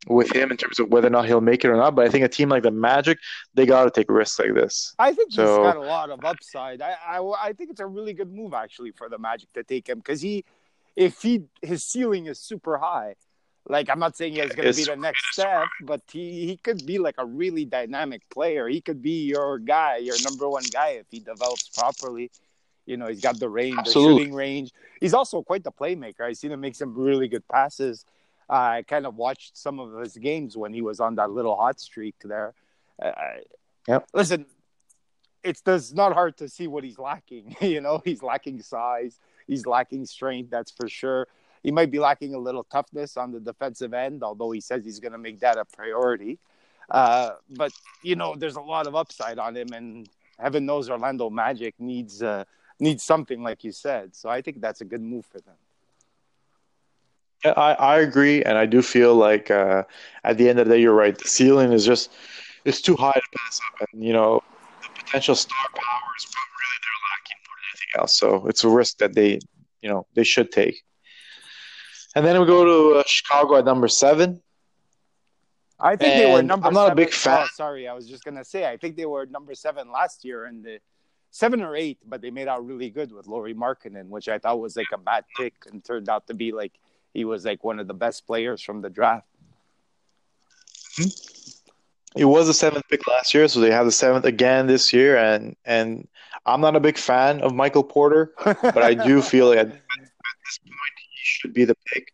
with him in terms of whether or not he'll make it or not. But I think a team like the Magic, they got to take risks like this. I think So- he's got a lot of upside. I, I, I think it's a really good move actually for the Magic to take him because he, if he his ceiling is super high, Like I'm not saying he's going to be the next Steph, but he, he could be like a really dynamic player. He could be your guy, your number one guy if he develops properly. You know, he's got the range, Absolutely. the shooting range. He's also quite the playmaker. I've seen him make some really good passes. Uh, I kind of watched some of his games when he was on that little hot streak there. Uh, yep. Listen, it's does not hard to see what he's lacking. you know, he's lacking size, he's lacking strength. That's for sure. He might be lacking a little toughness on the defensive end, although he says he's going to make that a priority. Uh, but you know, there's a lot of upside on him, and heaven knows Orlando Magic needs uh, needs something like you said. So I think that's a good move for them. Yeah, I, I agree, and I do feel like uh, at the end of the day, you're right. The ceiling is just it's too high to pass up, and you know the potential star power is what really they're lacking more than anything else. So it's a risk that they you know they should take. And then we go to uh, Chicago at number seven. I think and they were number. I'm not seven. a big fan. Oh, sorry, I was just gonna say I think they were number seven last year, and the seven or eight, but they made out really good with Lauri Markkanen, which I thought was like a bad pick, and turned out to be like he was like one of the best players from the draft. It was the seventh pick last year, so they have the seventh again this year. And and I'm not a big fan of Michael Porter, but I do feel like at, at this point he should be the pick.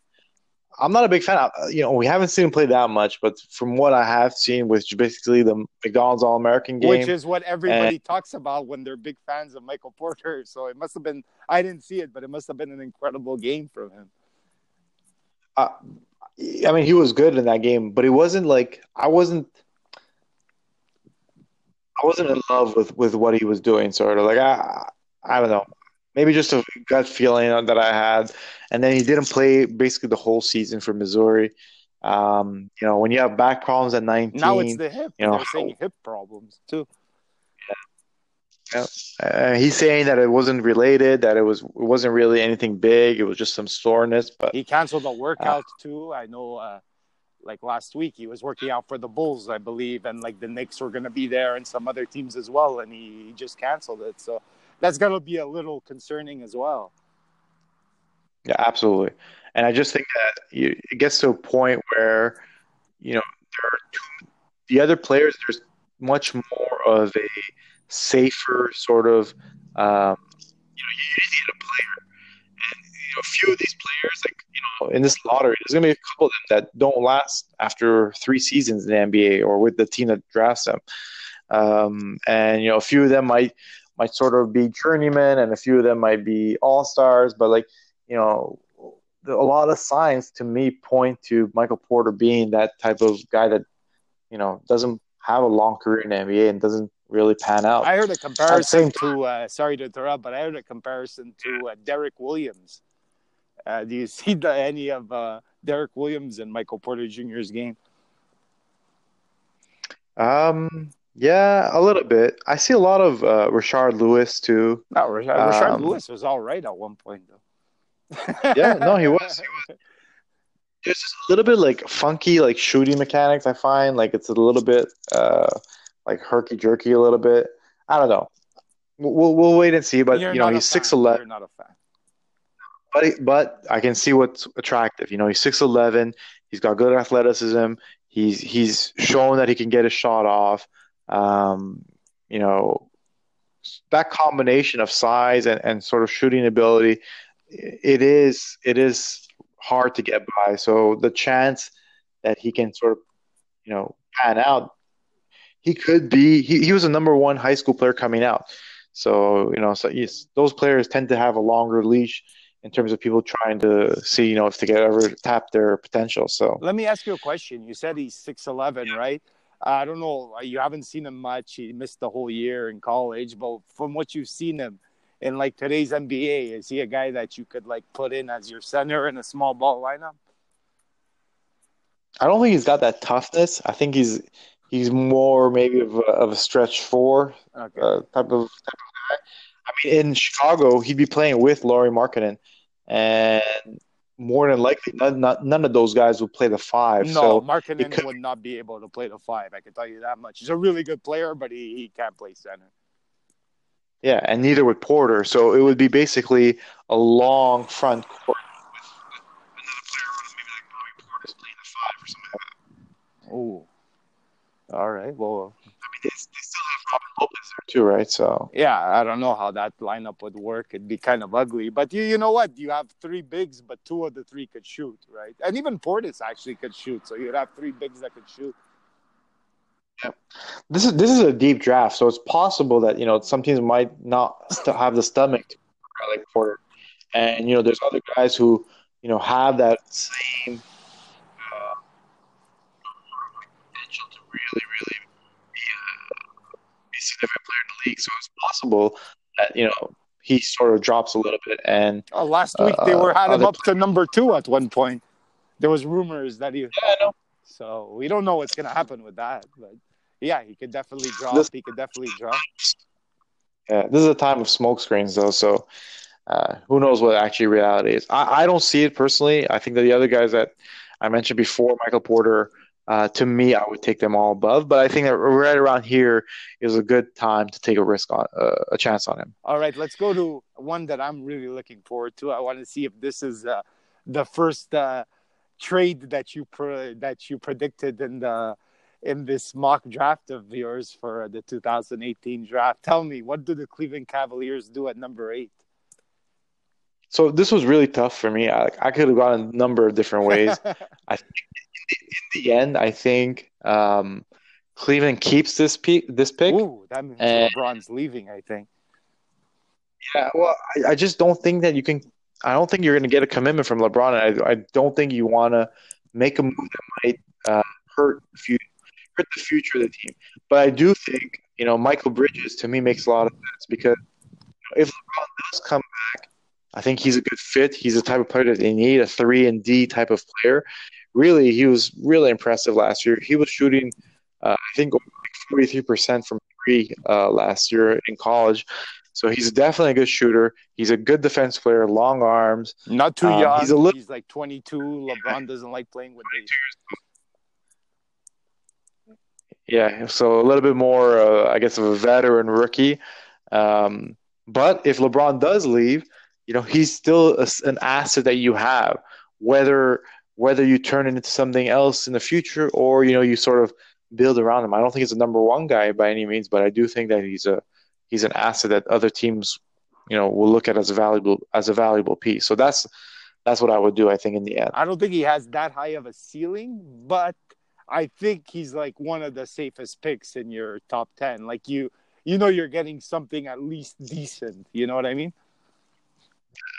I'm not a big fan. Of, you know, we haven't seen him play that much, but from what I have seen, with basically the McDonald's All American game, which is what everybody and, talks about when they're big fans of Michael Porter. So it must have been. I didn't see it, but it must have been an incredible game from him. Uh, I mean, he was good in that game, but he wasn't like I wasn't. I wasn't in love with with what he was doing. Sort of like I, I don't know, maybe just a gut feeling that I had, and then he didn't play basically the whole season for Missouri. Um, you know, when you have back problems at nineteen, now it's the hip. You know, They're saying hip problems too. Yeah. Uh, he's saying that it wasn't related, that it was it wasn't really anything big. It was just some soreness. But he canceled a workout uh, too. I know, uh, like last week, he was working out for the Bulls, I believe, and like the Knicks were going to be there and some other teams as well, and he, he just canceled it. So that's going to be a little concerning as well. Yeah, absolutely. And I just think that you, it gets to a point where, you know, there are two, the other players. There's much more of a safer sort of um, you know you need a player know a few of these players like you know in this lottery there's gonna be a couple of them that don't last after three seasons in the NBA or with the team that drafts them um, and you know a few of them might might sort of be journeymen and a few of them might be all stars but like you know a lot of signs to me point to Michael Porter being that type of guy that you know doesn't have a long career in the NBA and doesn't really pan out. I heard a comparison to uh, sorry to interrupt, but I heard a comparison to uh, Derrick Williams. Uh, do you see the, any of uh, Derrick Williams and Michael Porter Jr.'s game? Um, yeah, a little bit. I see a lot of uh, Rashard Lewis too. No, Rashard, um, Rashard Lewis was all right at one point though. yeah, no, he was. He was. There's a little bit like funky, like shooting mechanics. I find like it's a little bit. Uh, like herky jerky a little bit. I don't know. We'll we'll wait and see. But You're you know he's six eleven. Not a fan. But but I can see what's attractive. You know he's six eleven. He's got good athleticism. He's he's shown that he can get a shot off. Um, you know that combination of size and, and sort of shooting ability. It is it is hard to get by. So the chance that he can sort of you know pan out he could be. He, he was a number one high school player coming out. So you know, so those players tend to have a longer leash in terms of people trying to see, you know, if they get ever tap their potential. So let me ask you a question. You said he's six eleven, right? I don't know. You haven't seen him much. He missed the whole year in college, but from what you've seen him in like today's NBA, is he a guy that you could like put in as your center in a small ball lineup? I don't think he's got that toughness. I think he's he's more maybe of a, of a stretch four okay. uh, type of type of guy. I mean, in Chicago, he'd be playing with Lauri Markkanen, and more than likely, none, not, none of those guys would play the five. No, so Markkanen could... would not be able to play the five. I can tell you that much. He's a really good player, but he, he can't play center. Yeah, and neither would Porter. So it would be basically a long front court with another player, maybe like Bobby Portis Oh, all right. Well, I mean, they, they still have Robin Lopez there too, right? So yeah, I don't know how that lineup would work. It'd be kind of ugly. But you, you know what? You have three bigs, but two of the three could shoot, right? And even Portis actually could shoot. So you'd have three bigs that could shoot. Yeah. this is this is a deep draft, so it's possible that you know some teams might not st- have the stomach to like Porter, and you know there's other guys who you know have that same uh, potential to really really be a, be a significant player in the league. So it's possible that you know he sort of drops a little bit, and Oh, last week they were had him up to number two at one point. There was rumors that he. yeah, I know. So we don't know what's gonna happen with that, but yeah, he could definitely drop. This- He could definitely drop. Yeah, this is a time of smoke screens, though. So, uh, who knows what actually reality is? I, I don't see it personally. I think that the other guys that I mentioned before, Michael Porter, uh, to me, I would take them all above. But I think that right around here is a good time to take a risk on uh, a chance on him. All right, let's go to one that I'm really looking forward to. I want to see if this is uh, the first uh, trade that you that you predicted in the in this mock draft of yours for the 2018 draft. Tell me, what do the Cleveland Cavaliers do at number eight? So this was really tough for me. I, I could have gone a number of different ways. I think in the end, I think um, Cleveland keeps this pick. This pick. Ooh, that means And- LeBron's leaving. I think. Yeah, well, I, I just don't think that you can. I don't think you're going to get a commitment from LeBron, and I, I don't think you want to make a move that might uh, hurt the future, hurt the future of the team. But I do think you know Michael Bridges to me makes a lot of sense because if LeBron does come back, I think he's a good fit. He's the type of player that they need, a three and D type of player. Really, he was really impressive last year. He was shooting, uh, I think, forty three percent from three uh, last year in college. So he's definitely a good shooter. He's a good defense player, long arms. Not too Um, young. he's a little- he's like 22. LeBron doesn't like playing with the Yeah, so a little bit more, uh, I guess, of a veteran rookie. Um, but if LeBron does leave, you know, he's still a, an asset that you have. Whether whether you turn it into something else in the future or you know you sort of build around him. I don't think he's a number one guy by any means, but I do think that he's a he's an asset that other teams, you know, will look at as a valuable as a valuable piece. So that's that's what I would do. I think in the end. I don't think he has that high of a ceiling, but I think he's like one of the safest picks in your top 10. Like you you know you're getting something at least decent, you know what I mean?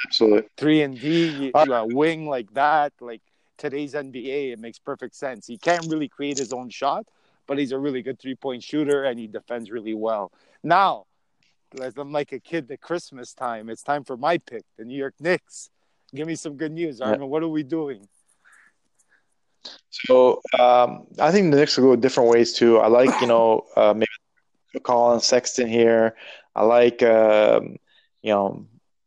Absolutely. 3 and D, you, you a wing like that, like today's NBA, it makes perfect sense. He can't really create his own shot, but he's a really good three-point shooter and he defends really well. Now, as I'm like a kid at Christmas time, it's time for my pick, the New York Knicks. Give me some good news, Yeah. Armen. What are we doing? So um, I think the Knicks will go different ways too. I like you know uh, maybe Collin Sexton here. I like um, you know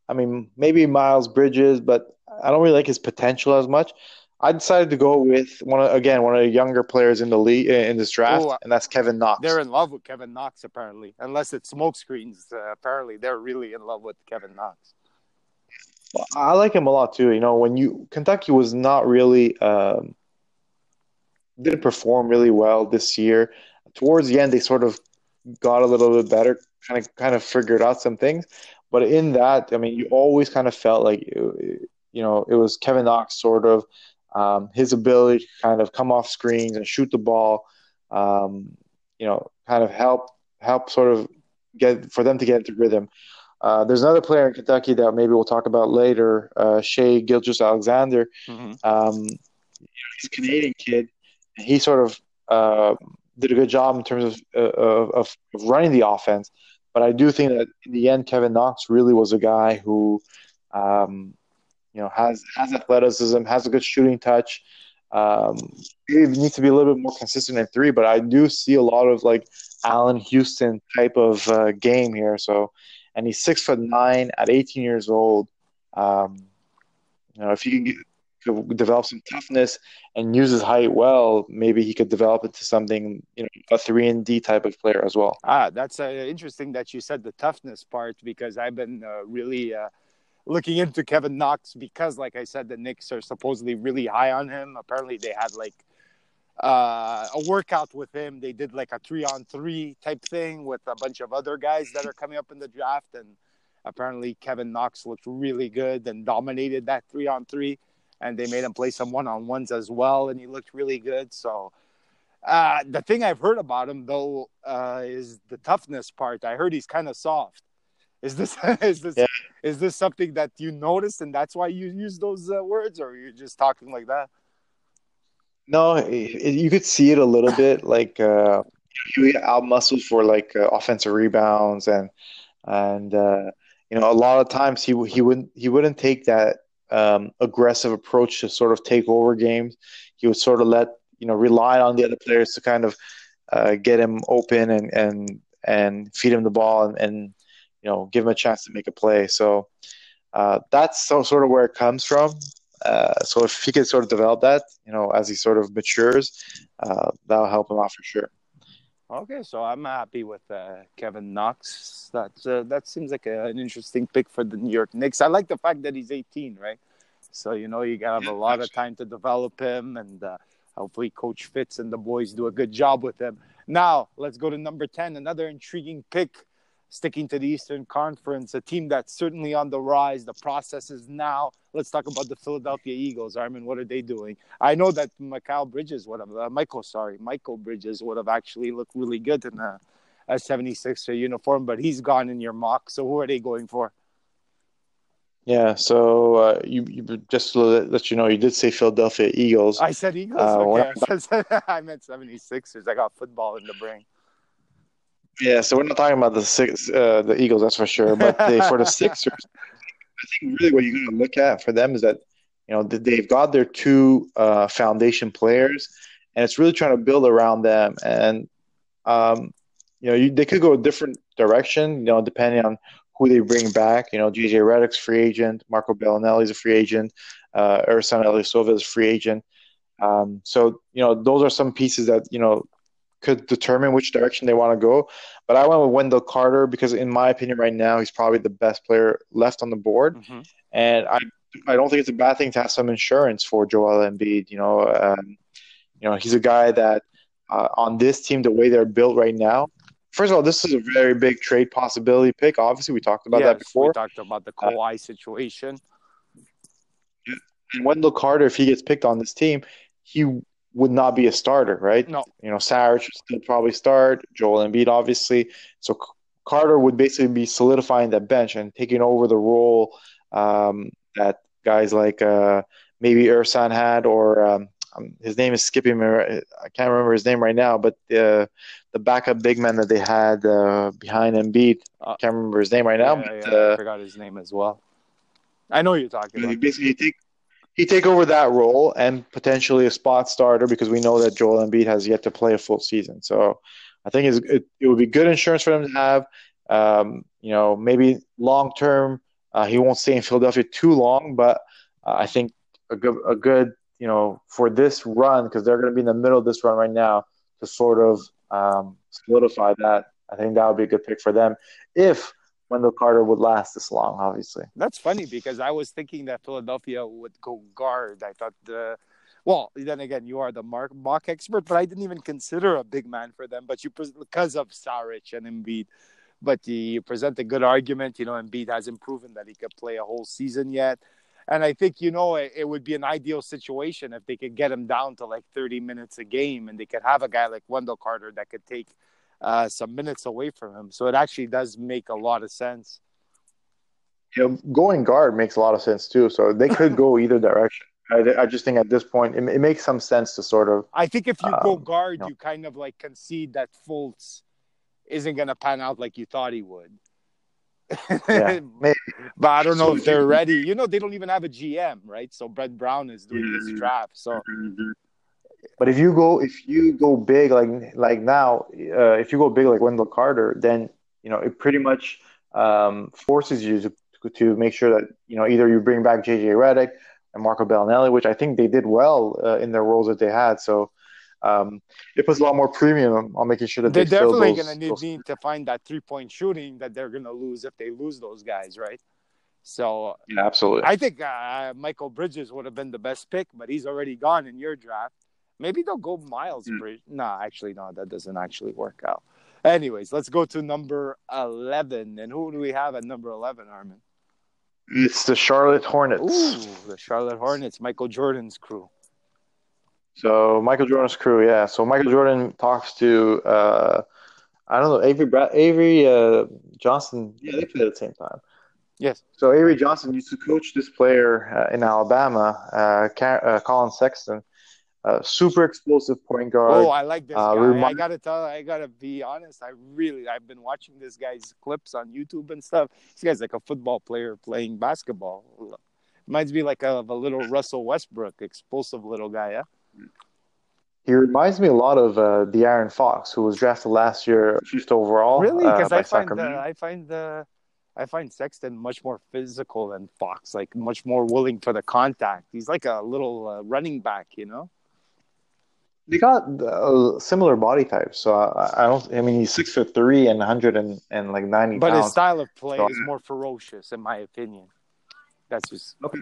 I mean maybe Miles Bridges, but I don't really like his potential as much. I decided to go with one of, again one of the younger players in the league in this draft, Oh, and that's Kevin Knox. They're in love with Kevin Knox, apparently. Unless it's smoke screens, uh, apparently they're really in love with Kevin Knox. I like him a lot too. You know, when you Kentucky was not really um, didn't perform really well this year. Towards the end, they sort of got a little bit better, kind of kind of figured out some things. But in that, I mean, you always kind of felt like you know it was Kevin Knox sort of um, his ability to kind of come off screens and shoot the ball. Um, you know, kind of help help sort of get for them to get into rhythm. Uh, there's another player in Kentucky that maybe we'll talk about later, uh, Shai Gilgeous Alexander. Mm-hmm. Um, he's a Canadian kid. And he sort of uh, did a good job in terms of, uh, of of running the offense. But I do think that in the end, Kevin Knox really was a guy who, um, you know, has has athleticism, has a good shooting touch. Um, he needs to be a little bit more consistent in three, but I do see a lot of like Allan Houston type of uh, game here. So, and he's six foot nine at 18 years old. Um, you know, if you can get, could develop some toughness and use his height well, maybe he could develop into something, you know, a three and D type of player as well. Ah, that's uh, interesting that you said the toughness part because I've been uh, really uh, looking into Kevin Knox because, like I said, the Knicks are supposedly really high on him. Apparently, they had like uh, a workout with him. They did like a three on three type thing with a bunch of other guys that are coming up in the draft. And apparently, Kevin Knox looked really good and dominated that three on three. And they made him play some one on ones as well. And he looked really good. So, uh, the thing I've heard about him, though, uh, is the toughness part. I heard he's kind of soft. Is this is this yeah. is this something that you noticed and that's why you use those uh, words, or you're just talking like that? No, it, you could see it a little bit. Like uh, he out muscles for like uh, offensive rebounds and and uh, you know a lot of times he he wouldn't he wouldn't take that um, aggressive approach to sort of take over games. He would sort of let you know rely on the other players to kind of uh, get him open and and and feed him the ball and, and you know give him a chance to make a play. So uh, that's so, sort of where it comes from. Uh, so if he can sort of develop that, you know, as he sort of matures, uh, that'll help him out for sure. Okay, so I'm happy with uh, Kevin Knox. That uh, that seems like a, an interesting pick for the New York Knicks. I like the fact that he's 18, right? So you know you gotta have a lot of time to develop him, and uh, hopefully Coach Fiz and the boys do a good job with him. Now let's go to number 10, another intriguing pick sticking to the Eastern Conference, a team that's certainly on the rise. The process is now. Let's talk about the Philadelphia Eagles. Armen, what are they doing? I know that Mikal Bridges would have, uh, Michael, sorry, Michael Bridges would have actually looked really good in a, a 76er uniform, but he's gone in your mock. So who are they going for? Yeah, so uh, you, you just to let you know, you did say Philadelphia Eagles. I said Eagles. Uh, okay, I meant 76ers. I got football in the brain. Yeah, so we're not talking about the six, uh, the Eagles, that's for sure. But they, for the Sixers, I think really what you're going to look at for them is that you know they've got their two uh, foundation players, and it's really trying to build around them. And um, you know, you, they could go a different direction, you know, depending on who they bring back. You know, JJ Redick's free agent, Marco Belinelli's a free agent, uh, Ersan Ilyasova is a free agent. Um, so you know, those are some pieces that you know could determine which direction they want to go. But I went with Wendell Carter because, in my opinion, right now he's probably the best player left on the board, mm-hmm. and I I don't think it's a bad thing to have some insurance for Joel Embiid. You know, um, you know he's a guy that uh, on this team, the way they're built right now. First of all, this is a very big trade possibility pick. Obviously, we talked about yes, that before. We talked about the Kawhi uh, situation. And Wendell Carter, if he gets picked on this team, he would not be a starter, right? No. You know, Saric would probably start, Joel Embiid, obviously. So Carter would basically be solidifying that bench and taking over the role um, that guys like uh, maybe Ersan had, or um, um, his name is skipping me. I can't remember his name right now, but the the backup big man that they had uh, behind Embiid, I can't remember his name right now. Yeah, but, yeah, uh, I forgot his name as well. I know you're talking about. Basically, take he take over that role and potentially a spot starter because we know that Joel Embiid has yet to play a full season. So I think it, it would be good insurance for them to have. Um, you know, maybe long term, uh, he won't stay in Philadelphia too long, but uh, I think a good, a good, you know, for this run because they're going to be in the middle of this run right now to sort of um, solidify that. I think that would be a good pick for them if Wendell Carter would last this long, obviously. That's funny because I was thinking that Philadelphia would go guard. I thought the well, then again, you are the mark, mock expert, but I didn't even consider a big man for them. But you because of Saric and Embiid, but you present a good argument. You know, Embiid hasn't proven that he could play a whole season yet, and I think you know it, it would be an ideal situation if they could get him down to like 30 minutes a game, and they could have a guy like Wendell Carter that could take uh, some minutes away from him. So it actually does make a lot of sense. You know, going guard makes a lot of sense too. So they could go either direction. I, I, just think at this point it, it, makes some sense to sort of. I think if you um, go guard, you, know. you kind of like concede that Fultz isn't going to pan out like you thought he would. yeah, but I don't know if they're ready. You know, they don't even have a GM, right? So Brett Brown is doing this mm-hmm. draft. So mm-hmm. But if you go if you go big like like now, uh, if you go big like Wendell Carter, then you know it pretty much um, forces you to to make sure that you know either you bring back JJ Redick and Marco Belinelli, which I think they did well uh, in their roles that they had. So um, it puts a lot more premium on making sure that they're they definitely going to need, need to find that three point shooting that they're going to lose if they lose those guys, right? So yeah, absolutely. I think uh, Michael Bridges would have been the best pick, but he's already gone in your draft. Maybe they'll go Miles mm. Bridge. No, actually, no, that doesn't actually work out. Anyways, let's go to number 11. And who do we have at number 11, Armen? It's the Charlotte Hornets. Ooh, the Charlotte Hornets, Michael Jordan's crew. So Michael Jordan's crew, yeah. So Michael Jordan talks to uh, I don't know Avery Bra- Avery uh, Johnson. Yeah, they played at the same time. Yes. So Avery Johnson used to coach this player uh, in Alabama, uh, uh, Collin Sexton, uh, super explosive point guard. Oh, I like this uh, guy. Remind- I gotta tell, I gotta be honest. I really, I've been watching this guy's clips on YouTube and stuff. This guy's like a football player playing basketball. Reminds me like of a little Russell Westbrook, explosive little guy. Yeah. He reminds me a lot of uh, De'Aaron Fox, who was drafted last year, first overall. Really? Because uh, I find the, I find the I find Sexton much more physical than Fox, like much more willing for the contact. He's like a little uh, running back, you know they got uh, similar body types. So I, I, don't. I mean, he's six foot three and hundred and, and like ninety. But pounds. his style of play so, is more ferocious, in my opinion. That's just okay.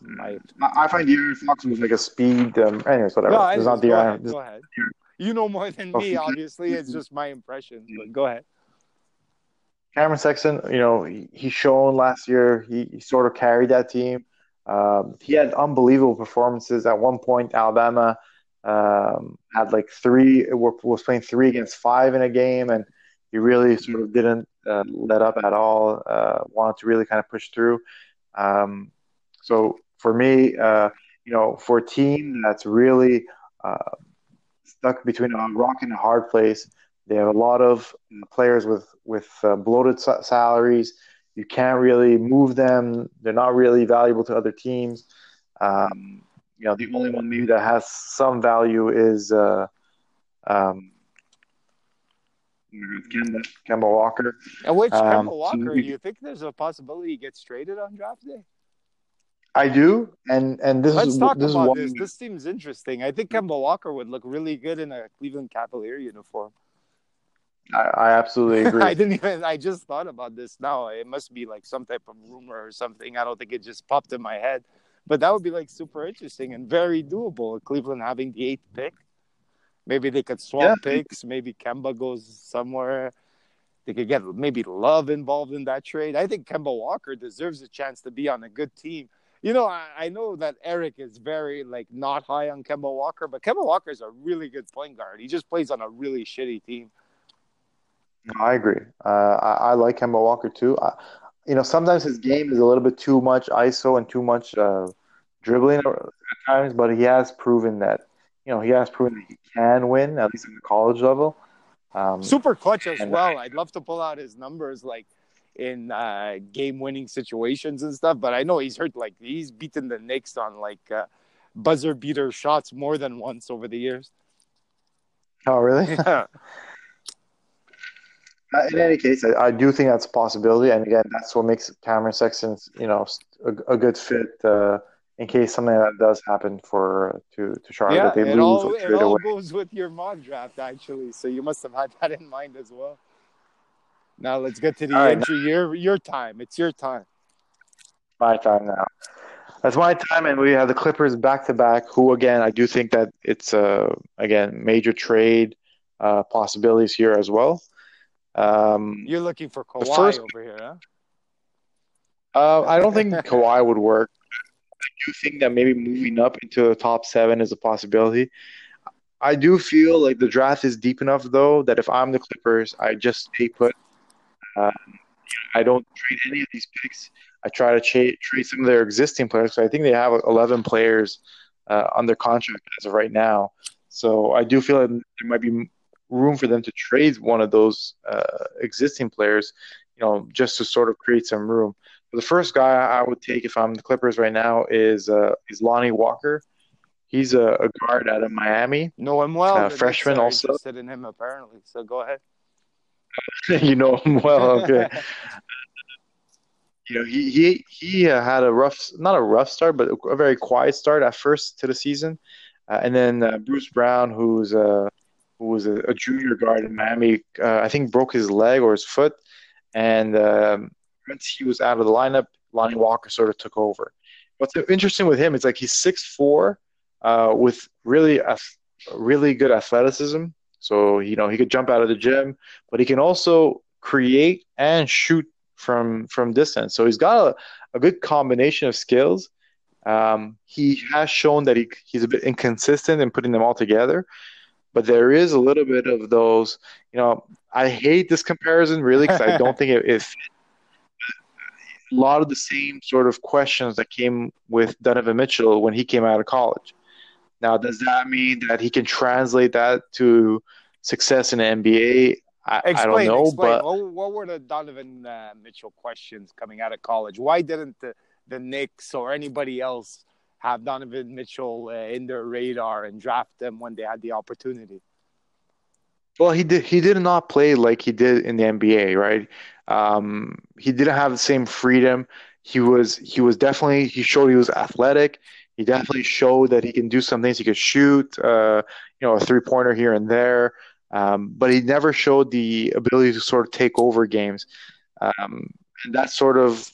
My I find De'Aaron Fox was like a speed. Um, anyways, whatever. No, it's not Go ahead. Go ahead. You know more than me, obviously. It's just my impression. But go ahead. Cameron Sexton, you know, he, he's shown last year. He, he sort of carried that team. Um, he had unbelievable performances at one point. Alabama um, had like three, was playing three against five in a game, and he really sort of didn't uh, let up at all. Uh, wanted to really kind of push through. Um, so for me, uh, you know, for a team that's really uh, stuck between a rock and a hard place, they have a lot of players with with uh, bloated salaries. You can't really move them. They're not really valuable to other teams. Um, you know, the only one maybe that has some value is uh, um, Kemba, Kemba Walker. And which um, Kemba Walker, so do you think there's a possibility he gets traded on draft day? I do, and and this Let's is talk this about is this. This seems interesting. I think Kemba Walker would look really good in a Cleveland Cavalier uniform. I, I absolutely agree. I didn't even. I just thought about this now. It must be like some type of rumor or something. I don't think it just popped in my head. But that would be like super interesting and very doable. Cleveland having the eighth pick. Maybe they could swap yeah. picks. Maybe Kemba goes somewhere. They could get maybe Love involved in that trade. I think Kemba Walker deserves a chance to be on a good team. You know, I, I know that Eric is very like not high on Kemba Walker, but Kemba Walker is a really good point guard. He just plays on a really shitty team. No, I agree. Uh, I, I, like Kemba Walker too. I, you know, sometimes his game is a little bit too much ISO and too much uh, dribbling at times, but he has proven that, you know, he has proven that he can win, at least at the college level. Um, Super clutch as well. I'd love to pull out his numbers like in uh, game winning situations and stuff, but I know he's hurt. Like, he's beaten the Knicks on like uh, buzzer beater shots more than once over the years. Oh, really? Yeah. Uh, in any case, I, I, do think that's a possibility, and again, that's what makes Cameron Sexton, you know, a, a good fit uh, in case something that does happen for to to Charlotte. Yeah, they it lose all, it all goes with your mock draft actually, so you must have had that in mind as well. Now let's get to the all entry. Right, your your time. It's your time. My time now. That's my time, and we have the Clippers back to back. Who again? I do think that it's a uh, again major trade uh, possibilities here as well. Um, You're looking for Kawhi first, over here, huh? Uh, I don't think Kawhi would work. I do think that maybe moving up into the top seven is a possibility. I do feel like the draft is deep enough, though, that if I'm the Clippers, I just stay put. Um, I don't trade any of these picks. I try to trade trade some of their existing players. So I think they have 11 players uh, under contract as of right now. So I do feel like there might be room for them to trade one of those uh, existing players, you know, just to sort of create some room. But the first guy I would take if I'm the Clippers right now is uh, is Lonnie Walker. He's a, a guard out of Miami. Know him well. Uh, freshman also. Interested in him apparently. So go ahead. you know him well. Okay. you know he he he uh, had a rough, not a rough start, but a very quiet start at first to the season, uh, and then uh, Bruce Brown, who's uh, who was a, a junior guard in Miami, uh, I think broke his leg or his foot, and um, once he was out of the lineup, Lonnie Walker sort of took over. What's interesting with him is like he's six four, uh, with really a really good athleticism. So you know he could jump out of the gym, but he can also create and shoot from from distance. So he's got a, a good combination of skills. Um, he has shown that he, he's a bit inconsistent in putting them all together, but there is a little bit of those. You know, I hate this comparison really because I don't think it, it a lot of the same sort of questions that came with Donovan Mitchell when he came out of college. Now, does that mean that he can translate that to success in the NBA? I, explain, I don't know, explain. but what, what, were the Donovan uh, Mitchell questions coming out of college? Why didn't the, the Knicks or anybody else have Donovan Mitchell uh, in their radar and draft them when they had the opportunity? Well, he did. He did not play like he did in the NBA, right? Um, he didn't have the same freedom. He was. He was definitely. He showed he was athletic. He definitely showed that he can do some things. He could shoot, uh, you know, a three pointer here and there. Um, but he never showed the ability to sort of take over games. Um, and that's sort of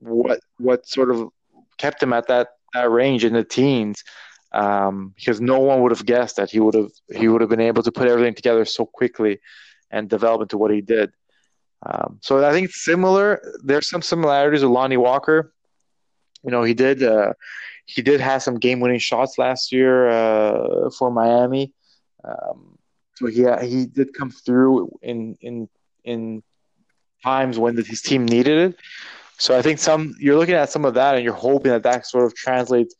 what what sort of kept him at that, that range in the teens. Um, because no one would have guessed that he would have he would have been able to put everything together so quickly and develop into what he did. Um, so I think similar. There's some similarities with Lonnie Walker. You know, he did uh, he did have some game winning shots last year uh, for Miami. Um, so he he did come through in in in times when his team needed it. So I think some you're looking at some of that and you're hoping that that sort of translates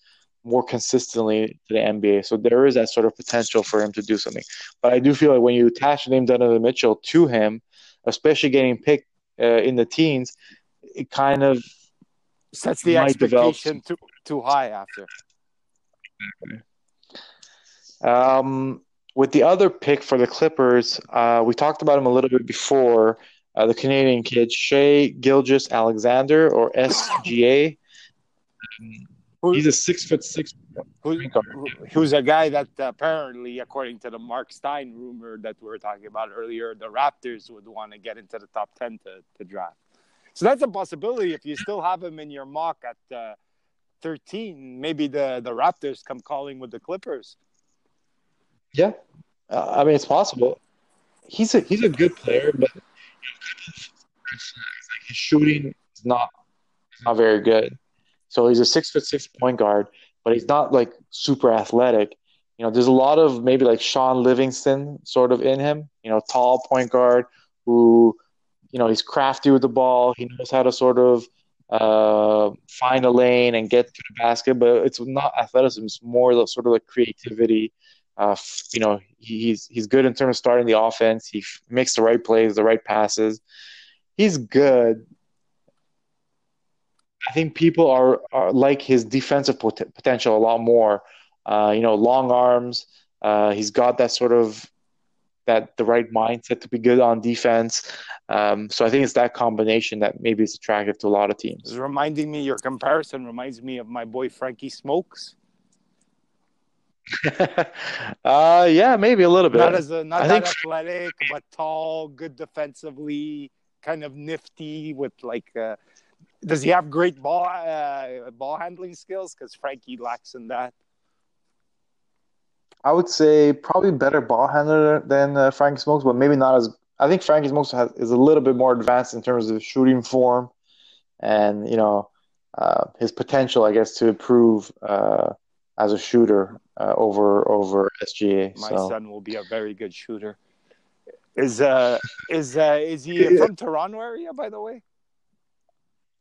more consistently to the NBA. So there is that sort of potential for him to do something. But I do feel like when you attach the name Donovan Mitchell to him, especially getting picked uh, in the teens, it kind of sets the expectation too too high after. Um, with the other pick for the Clippers, uh, we talked about him a little bit before. Uh, the Canadian kid Shai Gilgeous Alexander or SGA. He's a six foot six. Who, who's a guy that apparently, according to the Mark Stein rumor that we were talking about earlier, the Raptors would want to get into the top ten to, to draft. So that's a possibility if you still have him in your mock at uh, 13. Maybe the, the Raptors come calling with the Clippers. Yeah, uh, I mean it's possible. He's a he's a good player, but know, his shooting is not not very good. So he's a six foot six point guard, but he's not like super athletic. You know, there's a lot of maybe like Shaun Livingston sort of in him. You know, tall point guard who, you know, he's crafty with the ball. He knows how to sort of uh, find a lane and get to the basket, but it's not athleticism. It's more the sort of like creativity. Uh, you know, he's he's good in terms of starting the offense. He makes the right plays, the right passes. He's good, I think people are, are like his defensive pot- potential a lot more. Uh, you know, long arms. Uh, he's got that sort of that the right mindset to be good on defense. Um, so I think it's that combination that maybe is attractive to a lot of teams. It's reminding me, your comparison reminds me of my boy Frankie Smokes. uh, yeah, maybe a little bit. Not as a, not I that think... athletic, but tall, good defensively, kind of nifty with like. Uh, does he have great ball uh, ball handling skills? Because Frankie lacks in that. I would say probably better ball handler than uh, Frankie Smokes, but maybe not as. I think Frankie Smokes has, is a little bit more advanced in terms of shooting form, and you know uh, his potential, I guess, to improve uh, as a shooter uh, over over SGA. My so. son will be a very good shooter. Is uh is uh is he from Toronto area by the way?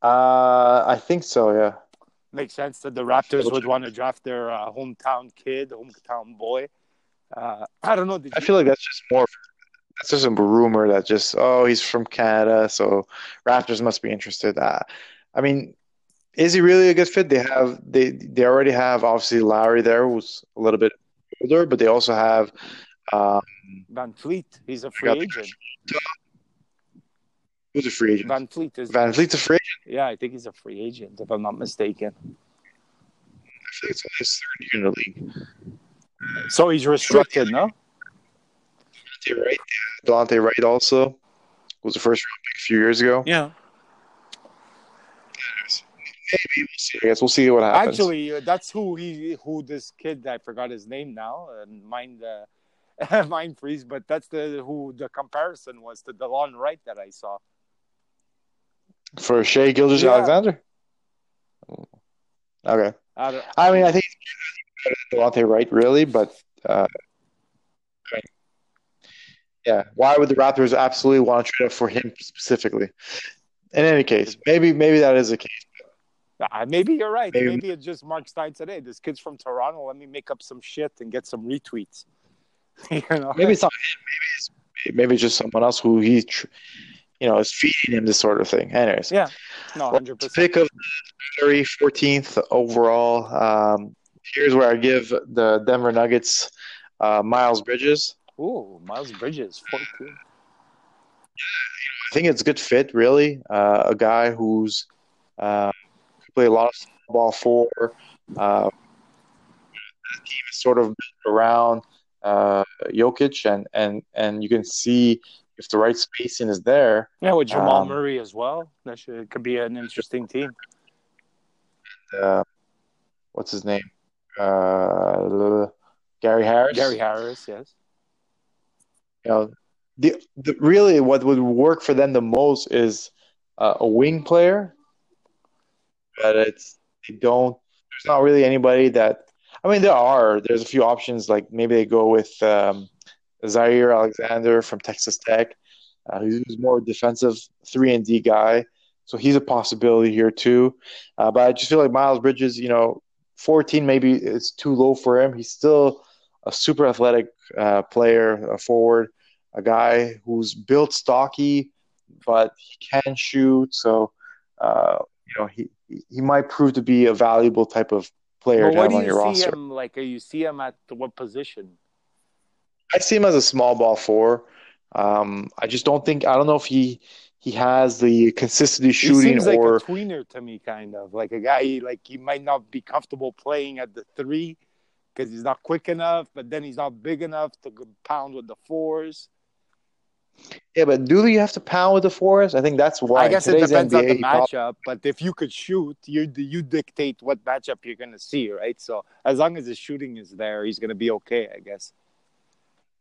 Uh, I think so. Yeah. Makes sense that the Raptors would want to draft their uh, hometown kid, hometown boy. Uh, I don't know. I feel like that's just more. That's just a rumor that just oh he's from Canada, so Raptors must be interested. Uh, I mean, is he really a good fit? They have they they already have obviously Lowry there, who's a little bit older, but they also have um, VanVleet. He's a free agent. Who's a free agent? VanVleet is VanVleet's a free agent. Yeah, I think he's a free agent if I'm not mistaken. I think it's his third year in the league. So he's restricted, no? Delonte Wright, yeah. Delonte Wright also was the first round pick a few years ago. Yeah. Maybe we'll see. I guess we'll see what happens. Actually, uh, that's who he who this kid I forgot his name now and mind uh, mind freeze. But that's the who the comparison was to Delon Wright that I saw. for Shai Gilgeous Yeah. Alexander. Okay. I don't- I mean, I think Delonte Wright, really, but uh, I mean, yeah. Why would the Raptors absolutely want to trade up for him specifically? In any case, maybe maybe that is the case. Uh, maybe you're right. Maybe- Maybe, it's just Mark Stein today. This kid's from Toronto. Let me make up some shit and get some retweets. you know? Maybe it's not him. Maybe it's maybe it's just someone else who he, you know, is feeding him this sort of thing. Anyways, Yeah. No, hundred percent. pick of the 14th overall. Um, here's where I give the Denver Nuggets uh, Miles Bridges. Ooh, Miles Bridges, fourteen. I think it's a good fit, really. Uh, a guy who's uh, played a lot of ball for. Uh, the team is sort of built around uh, Jokic, and, and, and you can see if the right spacing is there. Yeah, with Jamal Um, Murray as well. That should, could be an interesting team. Uh, what's his name? Uh, Gary Harris. Gary Harris, yes. you know, the, the really what would work for them the most is uh, a wing player, but it's they don't. There's not really anybody that. I mean, there are. There's a few options. Like maybe they go with um, Zaire Alexander from Texas Tech, uh, who's more defensive three and D guy. So he's a possibility here too. Uh, but I just feel like Miles Bridges, you know, 14 maybe is too low for him. He's still a super athletic uh, player, a forward, a guy who's built stocky, but he can shoot. So, uh, know, he he might prove to be a valuable type of player to what have do on you your see roster. him like? You see him at what position? I see him as a small ball four. Um, I just don't think I don't know if he he has the consistency He shooting like or a tweener to me, kind of like a guy like he might not be comfortable playing at the three because he's not quick enough, but then he's not big enough to pound with the fours. Yeah, but do you have to pound with the fours? I think that's why. I guess it depends NBA, on the matchup, but if you could shoot, you you dictate what matchup you're gonna see, right? So as long as his shooting is there, he's gonna be okay, I guess.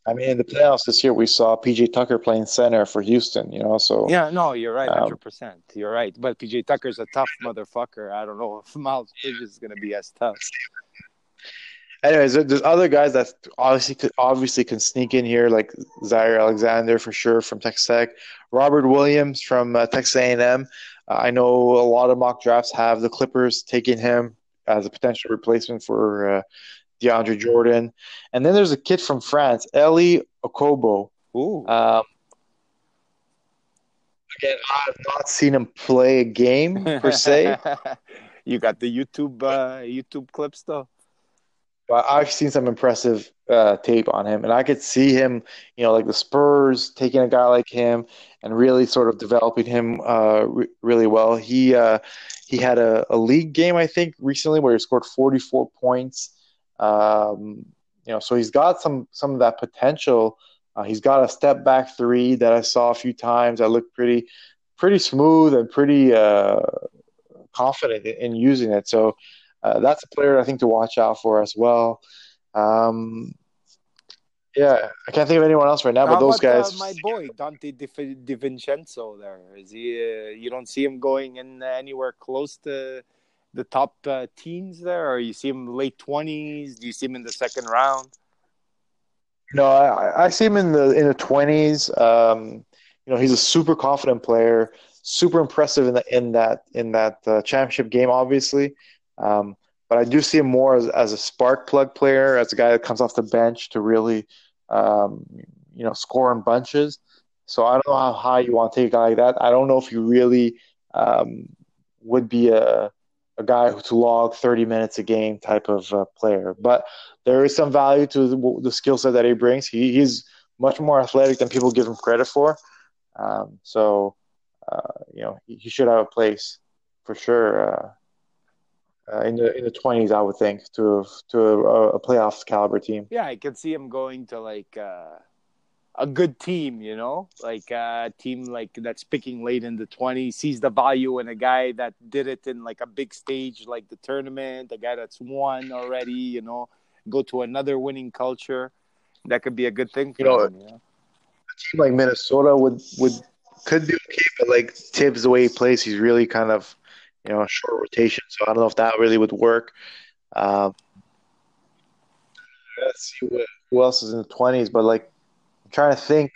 I mean, in the playoffs this year, we saw PJ Tucker playing center for Houston. You know, so Yeah, no, you're right, Um, hundred percent. You're right. But PJ Tucker's a tough motherfucker. I don't know if Miles Bridges is gonna be as tough. Anyways, there's other guys that obviously could, obviously can sneak in here, like Zaire Alexander for sure from Texas Tech, Robert Williams from uh, Texas A&M. Uh, I know a lot of mock drafts have the Clippers taking him as a potential replacement for uh, DeAndre Jordan, and then there's a kid from France, Elie Okobo. Ooh. Um, again, I've not seen him play a game per se. you got the YouTube uh, YouTube clips though. But I've seen some impressive uh, tape on him, and I could see him, you know, like the Spurs taking a guy like him and really sort of developing him uh, re- really well. He uh, he had a, a league game, I think, recently where he scored 44 points. Um, you know, so he's got some some of that potential. Uh, he's got a step back three that I saw a few times. I looked pretty pretty smooth and pretty uh, confident in, in using it. So. Uh, that's a player I think to watch out for as well. Um, yeah, I can't think of anyone else right now, but How those about, guys. uh, my boy Donte Di, Di Vincenzo. There is he. Uh, you don't see him going in anywhere close to the top uh, teens there, or you see him late twenties. Do you see him in the second round? No, I, I see him in the in the twenties. Um, you know, he's a super confident player, super impressive in the in that in that uh, championship game, obviously. Um, but I do see him more as, as a spark plug player, as a guy that comes off the bench to really, um, you know, score in bunches. So I don't know how high you want to take a guy like that. I don't know if you really um, would be a a guy to log 30 minutes a game type of uh, player. But there is some value to the, the skill set that he brings. He, he's much more athletic than people give him credit for. Um, so, uh, you know, he, he, should have a place for sure uh, uh, in the in the 20s, I would think, to to a, a playoff caliber team. Yeah, I could see him going to like uh, a good team, you know, like a team like that's picking late in the 20s, sees the value in a guy that did it in like a big stage like the tournament, a guy that's won already, you know, go to another winning culture. That could be a good thing for You know, him, you know? A team like Minnesota would would could be okay, but like Thibs, the way he plays, he's really kind of you know short rotation. So I don't know if that really would work. Um, let's see what, who else is in the twenties, but like I'm trying to think.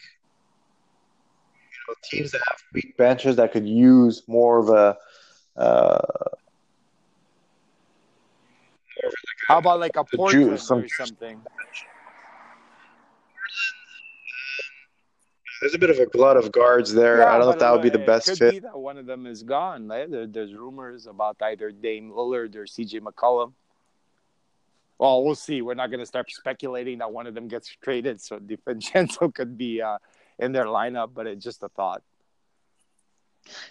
You know, teams that have weak benches that could use more of a. Uh, How about like a The Portland juice, some or juice. something? There's a bit of a glut of guards there. I don't know if that would be the best it could fit. be that one of them is gone. Like, there, there's rumors about either Dame Lillard or CJ McCollum. Well, we'll see. We're not going to start speculating that one of them gets traded, so DiVincenzo could be uh, in their lineup. But it's just a thought.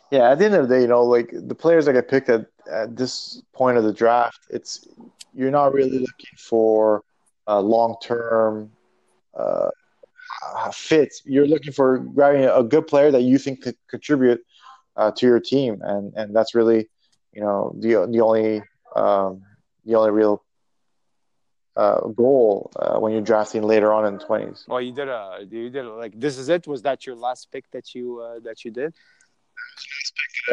Yeah, at the end of the day, you know, like the players that get picked at, at this point of the draft, it's you're not really looking for uh, long term uh, fits. You're looking for grabbing a good player that you think could contribute uh, to your team, and and that's really, you know, the the only um, the only real uh, goal uh, when you're drafting later on in the twenties. Well, you did a you did a, like this is it. Was that your last pick that you uh, that you did?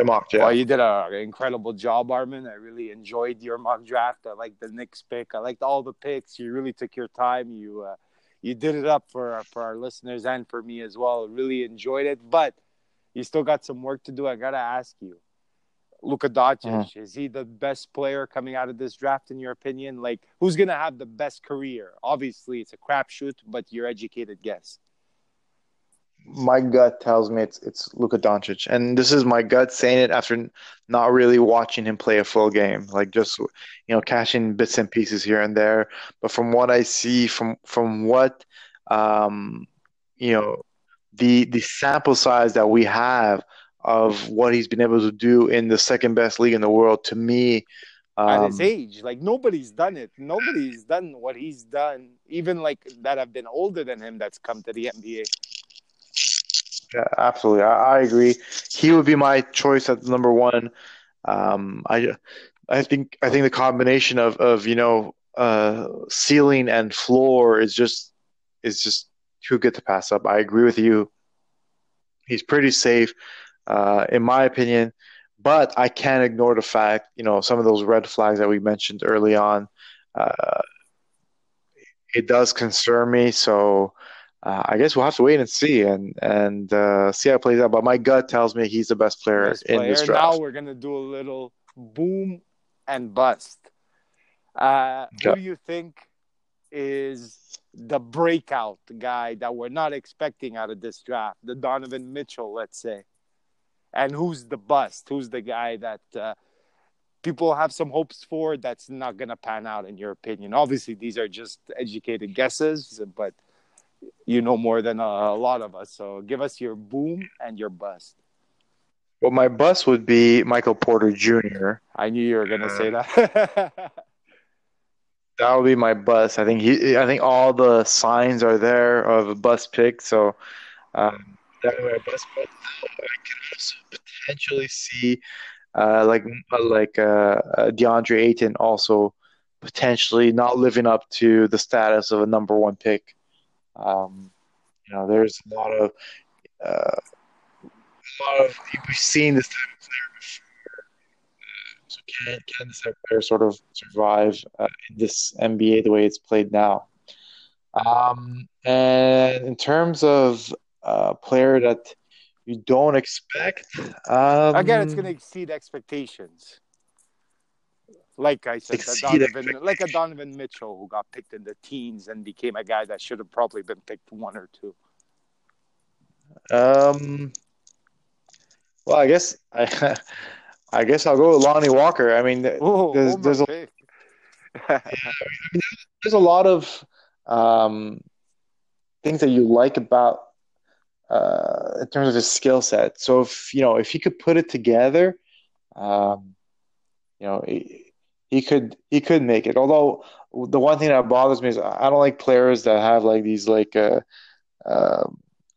Mock Well, you did an incredible job, Armen. I really enjoyed your mock draft. I liked the Knicks pick. I liked all the picks. You really took your time. You uh, you did it up for for our listeners and for me as well. Really enjoyed it, but you still got some work to do. I gotta ask you, Luka Doncic mm-hmm. is he the best player coming out of this draft in your opinion? Like, who's gonna have the best career? Obviously, it's a crapshoot, but your educated guess. My gut tells me it's it's Luka Doncic, and this is my gut saying it after not really watching him play a full game, like just you know catching bits and pieces here and there. But from what I see, from from what um, you know, the the sample size that we have of what he's been able to do in the second best league in the world, to me, at um, his age. Like nobody's done it. Nobody's done what he's done. Even like that have been older than him that's come to the NBA. Yeah, absolutely. I, I agree. He would be my choice at number one. Um, I, I think I think the combination of of you know uh, ceiling and floor is just is just too good to pass up. I agree with you. He's pretty safe, uh, in my opinion, but I can't ignore the fact you know some of those red flags that we mentioned early on. Uh, it does concern me. So uh, I guess we'll have to wait and see and and uh, see how it plays out. But my gut tells me he's the best player Best in this draft. Now we're gonna do a little boom and bust. Uh, Yeah. Who do you think is the breakout guy that we're not expecting out of this draft? The Donovan Mitchell, let's say. And who's the bust? Who's the guy that uh, people have some hopes for that's not gonna pan out in your opinion? Obviously, these are just educated guesses, but you know more than a, a lot of us. So give us your boom and your bust. Well, my bust would be Michael Porter Jr. I knew you were gonna Uh, say that. That would be my bust. I think he. I think all the signs are there of a bust pick. So um, that would be my bust. But I can also potentially see uh, like like uh, uh, DeAndre Ayton also potentially not living up to the status of a number one pick. Um, you know, there's a lot of uh, a lot of we've seen this type of player before. Uh, so can can this type of player sort of survive uh, in this NBA the way it's played now? Um, and in terms of a player that you don't expect, um, Again, it's going to exceed expectations. Like I said, Exceed Donovan, like a Donovan Mitchell who got picked in the teens and became a guy that should have probably been picked one or two. Um, well, I guess I, I guess I'll go with Lonnie Walker. I mean, th- Oh, There's- there's a- there's a lot of um, things that you like about uh, in terms of his skill set. So if you know if he could put it together, um, you know he, he could he could make it. Although the one thing that bothers me is I don't like players that have like these like uh, uh,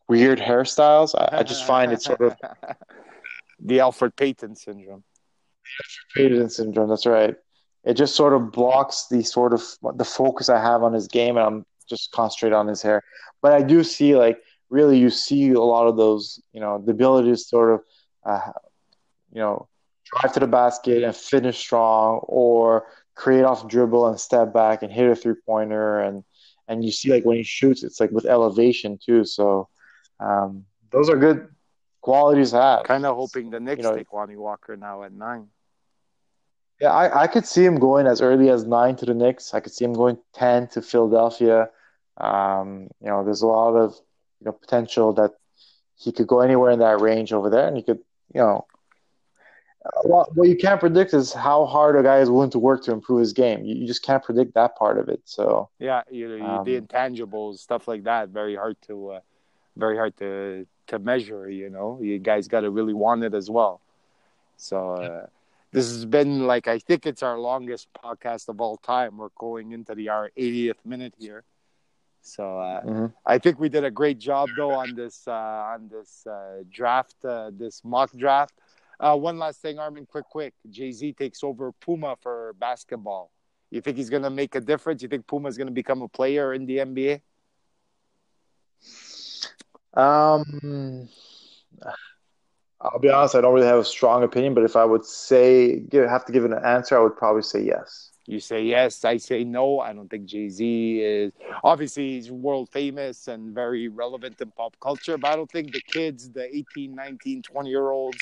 weird hairstyles. I, I just find it sort of the Elfrid Payton syndrome. Payton syndrome. That's right. It just sort of blocks the sort of the focus I have on his game, and I'm just concentrate on his hair. But I do see like really you see a lot of those, you know, the ability to sort of, uh, you know, drive to the basket and finish strong, or create off dribble and step back and hit a three pointer, and and you see like when he shoots, it's like with elevation too. So um, those are good qualities to have. Kind of hoping the Knicks you know, take Lonnie Walker now at nine. Yeah, I, I could see him going as early as nine to the Knicks. I could see him going ten to Philadelphia. Um, you know, there's a lot of you know potential that he could go anywhere in that range over there, and he could, you know, what, what you can't predict is how hard a guy is willing to work to improve his game. You, you just can't predict that part of it. So yeah, you, you, um, the intangibles, stuff like that, very hard to, uh, very hard to to measure. You know, you guys got to really want it as well. So. Uh, this has been like I think it's our longest podcast of all time. We're going into the our 80th minute here, so uh, mm-hmm. I think we did a great job though on this uh, on this uh, draft, uh, this mock draft. Uh, one last thing, Armen, quick, quick. Jay Z takes over Puma for basketball. You think he's gonna make a difference? You think Puma is gonna become a player in the NBA? Um. I'll be honest, I don't really have a strong opinion, but if I would say give, have to give an answer, I would probably say yes. You say yes, I say no. I don't think Jay Z is obviously he's world famous and very relevant in pop culture, but I don't think the kids, the 18, 19, 20 year olds,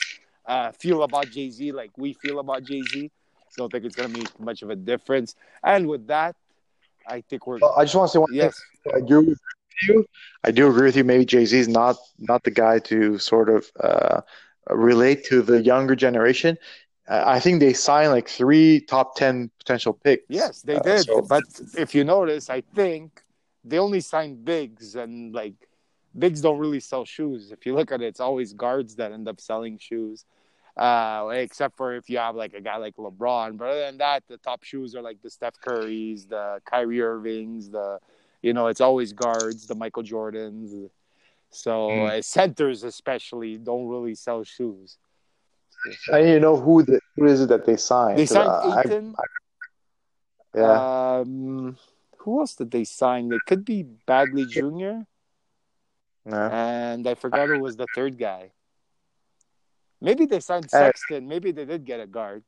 uh, feel about Jay Z like we feel about Jay Z. So I don't think it's going to make much of a difference. And with that, I think we're. I just want to say one yes. thing. I do agree with you. I do agree with you. Maybe Jay Z is not not the guy to sort of. Uh, relate to the younger generation. I think they signed like three top 10 potential picks. Yes, they uh, did. Uh, so. But if you notice, I think they only signed bigs and like bigs don't really sell shoes. If you look at it, it's always guards that end up selling shoes. Uh, except for if you have like a guy like LeBron. But other than that, the top shoes are like the Steph Currys, the Kyrie Irvings, the you know, it's always guards, the Michael Jordans. So mm. uh, centers especially don't really sell shoes. And you know who the who is it that they signed? They signed uh, Ayton. I, I, yeah. Um, who else did they sign? It could be Bagley Jr. No. And I forgot who was the third guy. Maybe they signed Sexton. Maybe they did get a guard.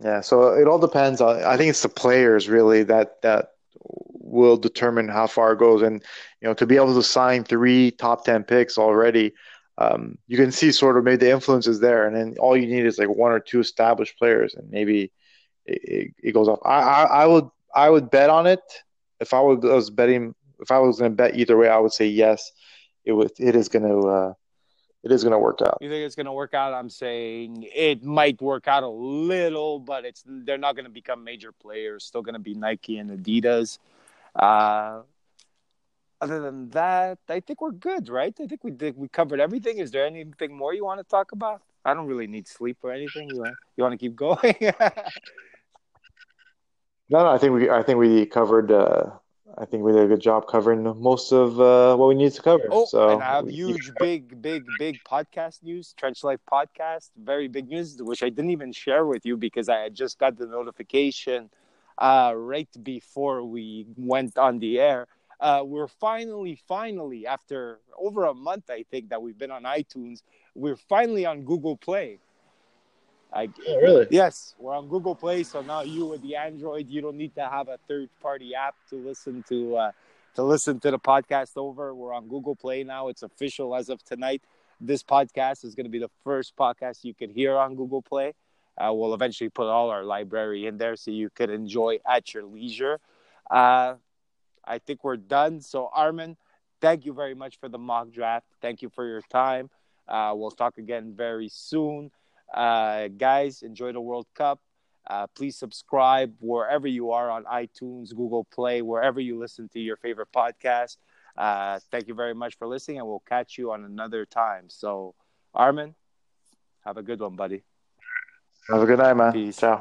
Yeah, so it all depends on. I think it's the players really that that will determine how far it goes. And you know, to be able to sign three top ten picks already, um, you can see sort of maybe the influence is there, and then all you need is like one or two established players, and maybe it, it, it goes off. I, I, I would I would bet on it if I was betting. If I was going to bet either way, I would say yes. It was. It is going to. Uh, it is going to work out. You think it's going to work out? I'm saying it might work out a little, but it's they're not going to become major players. Still going to be Nike and Adidas. Uh, other than that, I think we're good, right? I think we did we covered everything. Is there anything more you want to talk about? I don't really need sleep or anything. You want, you want to keep going? no, no. I think we I think we covered. Uh, I think we did a good job covering most of uh, what we need to cover. Oh, so and I have huge, big, big, big podcast news. Trench Life podcast, very big news, which I didn't even share with you because I had just got the notification uh, right before we went on the air. Uh, we're finally, finally, after over a month, I think that we've been on iTunes, we're finally on Google Play. I, oh, really? Yes, we're on Google Play. So now you with the Android, you don't need to have a third-party app to listen to uh, to listen to the podcast over. We're on Google Play now. It's official as of tonight. This podcast is going to be the first podcast you could hear on Google Play. Uh, we'll eventually put all our library in there so you could enjoy at your leisure. Uh, I think we're done. So, Armen, thank you very much for the mock draft. Thank you for your time. Uh, we'll talk again very soon. Uh, guys, enjoy the World Cup. Uh, please subscribe wherever you are on iTunes, Google Play, wherever you listen to your favorite podcast. Uh, thank you very much for listening, and we'll catch you on another time. So, Armen, have a good one, buddy. Have a good night, man. Peace. Ciao.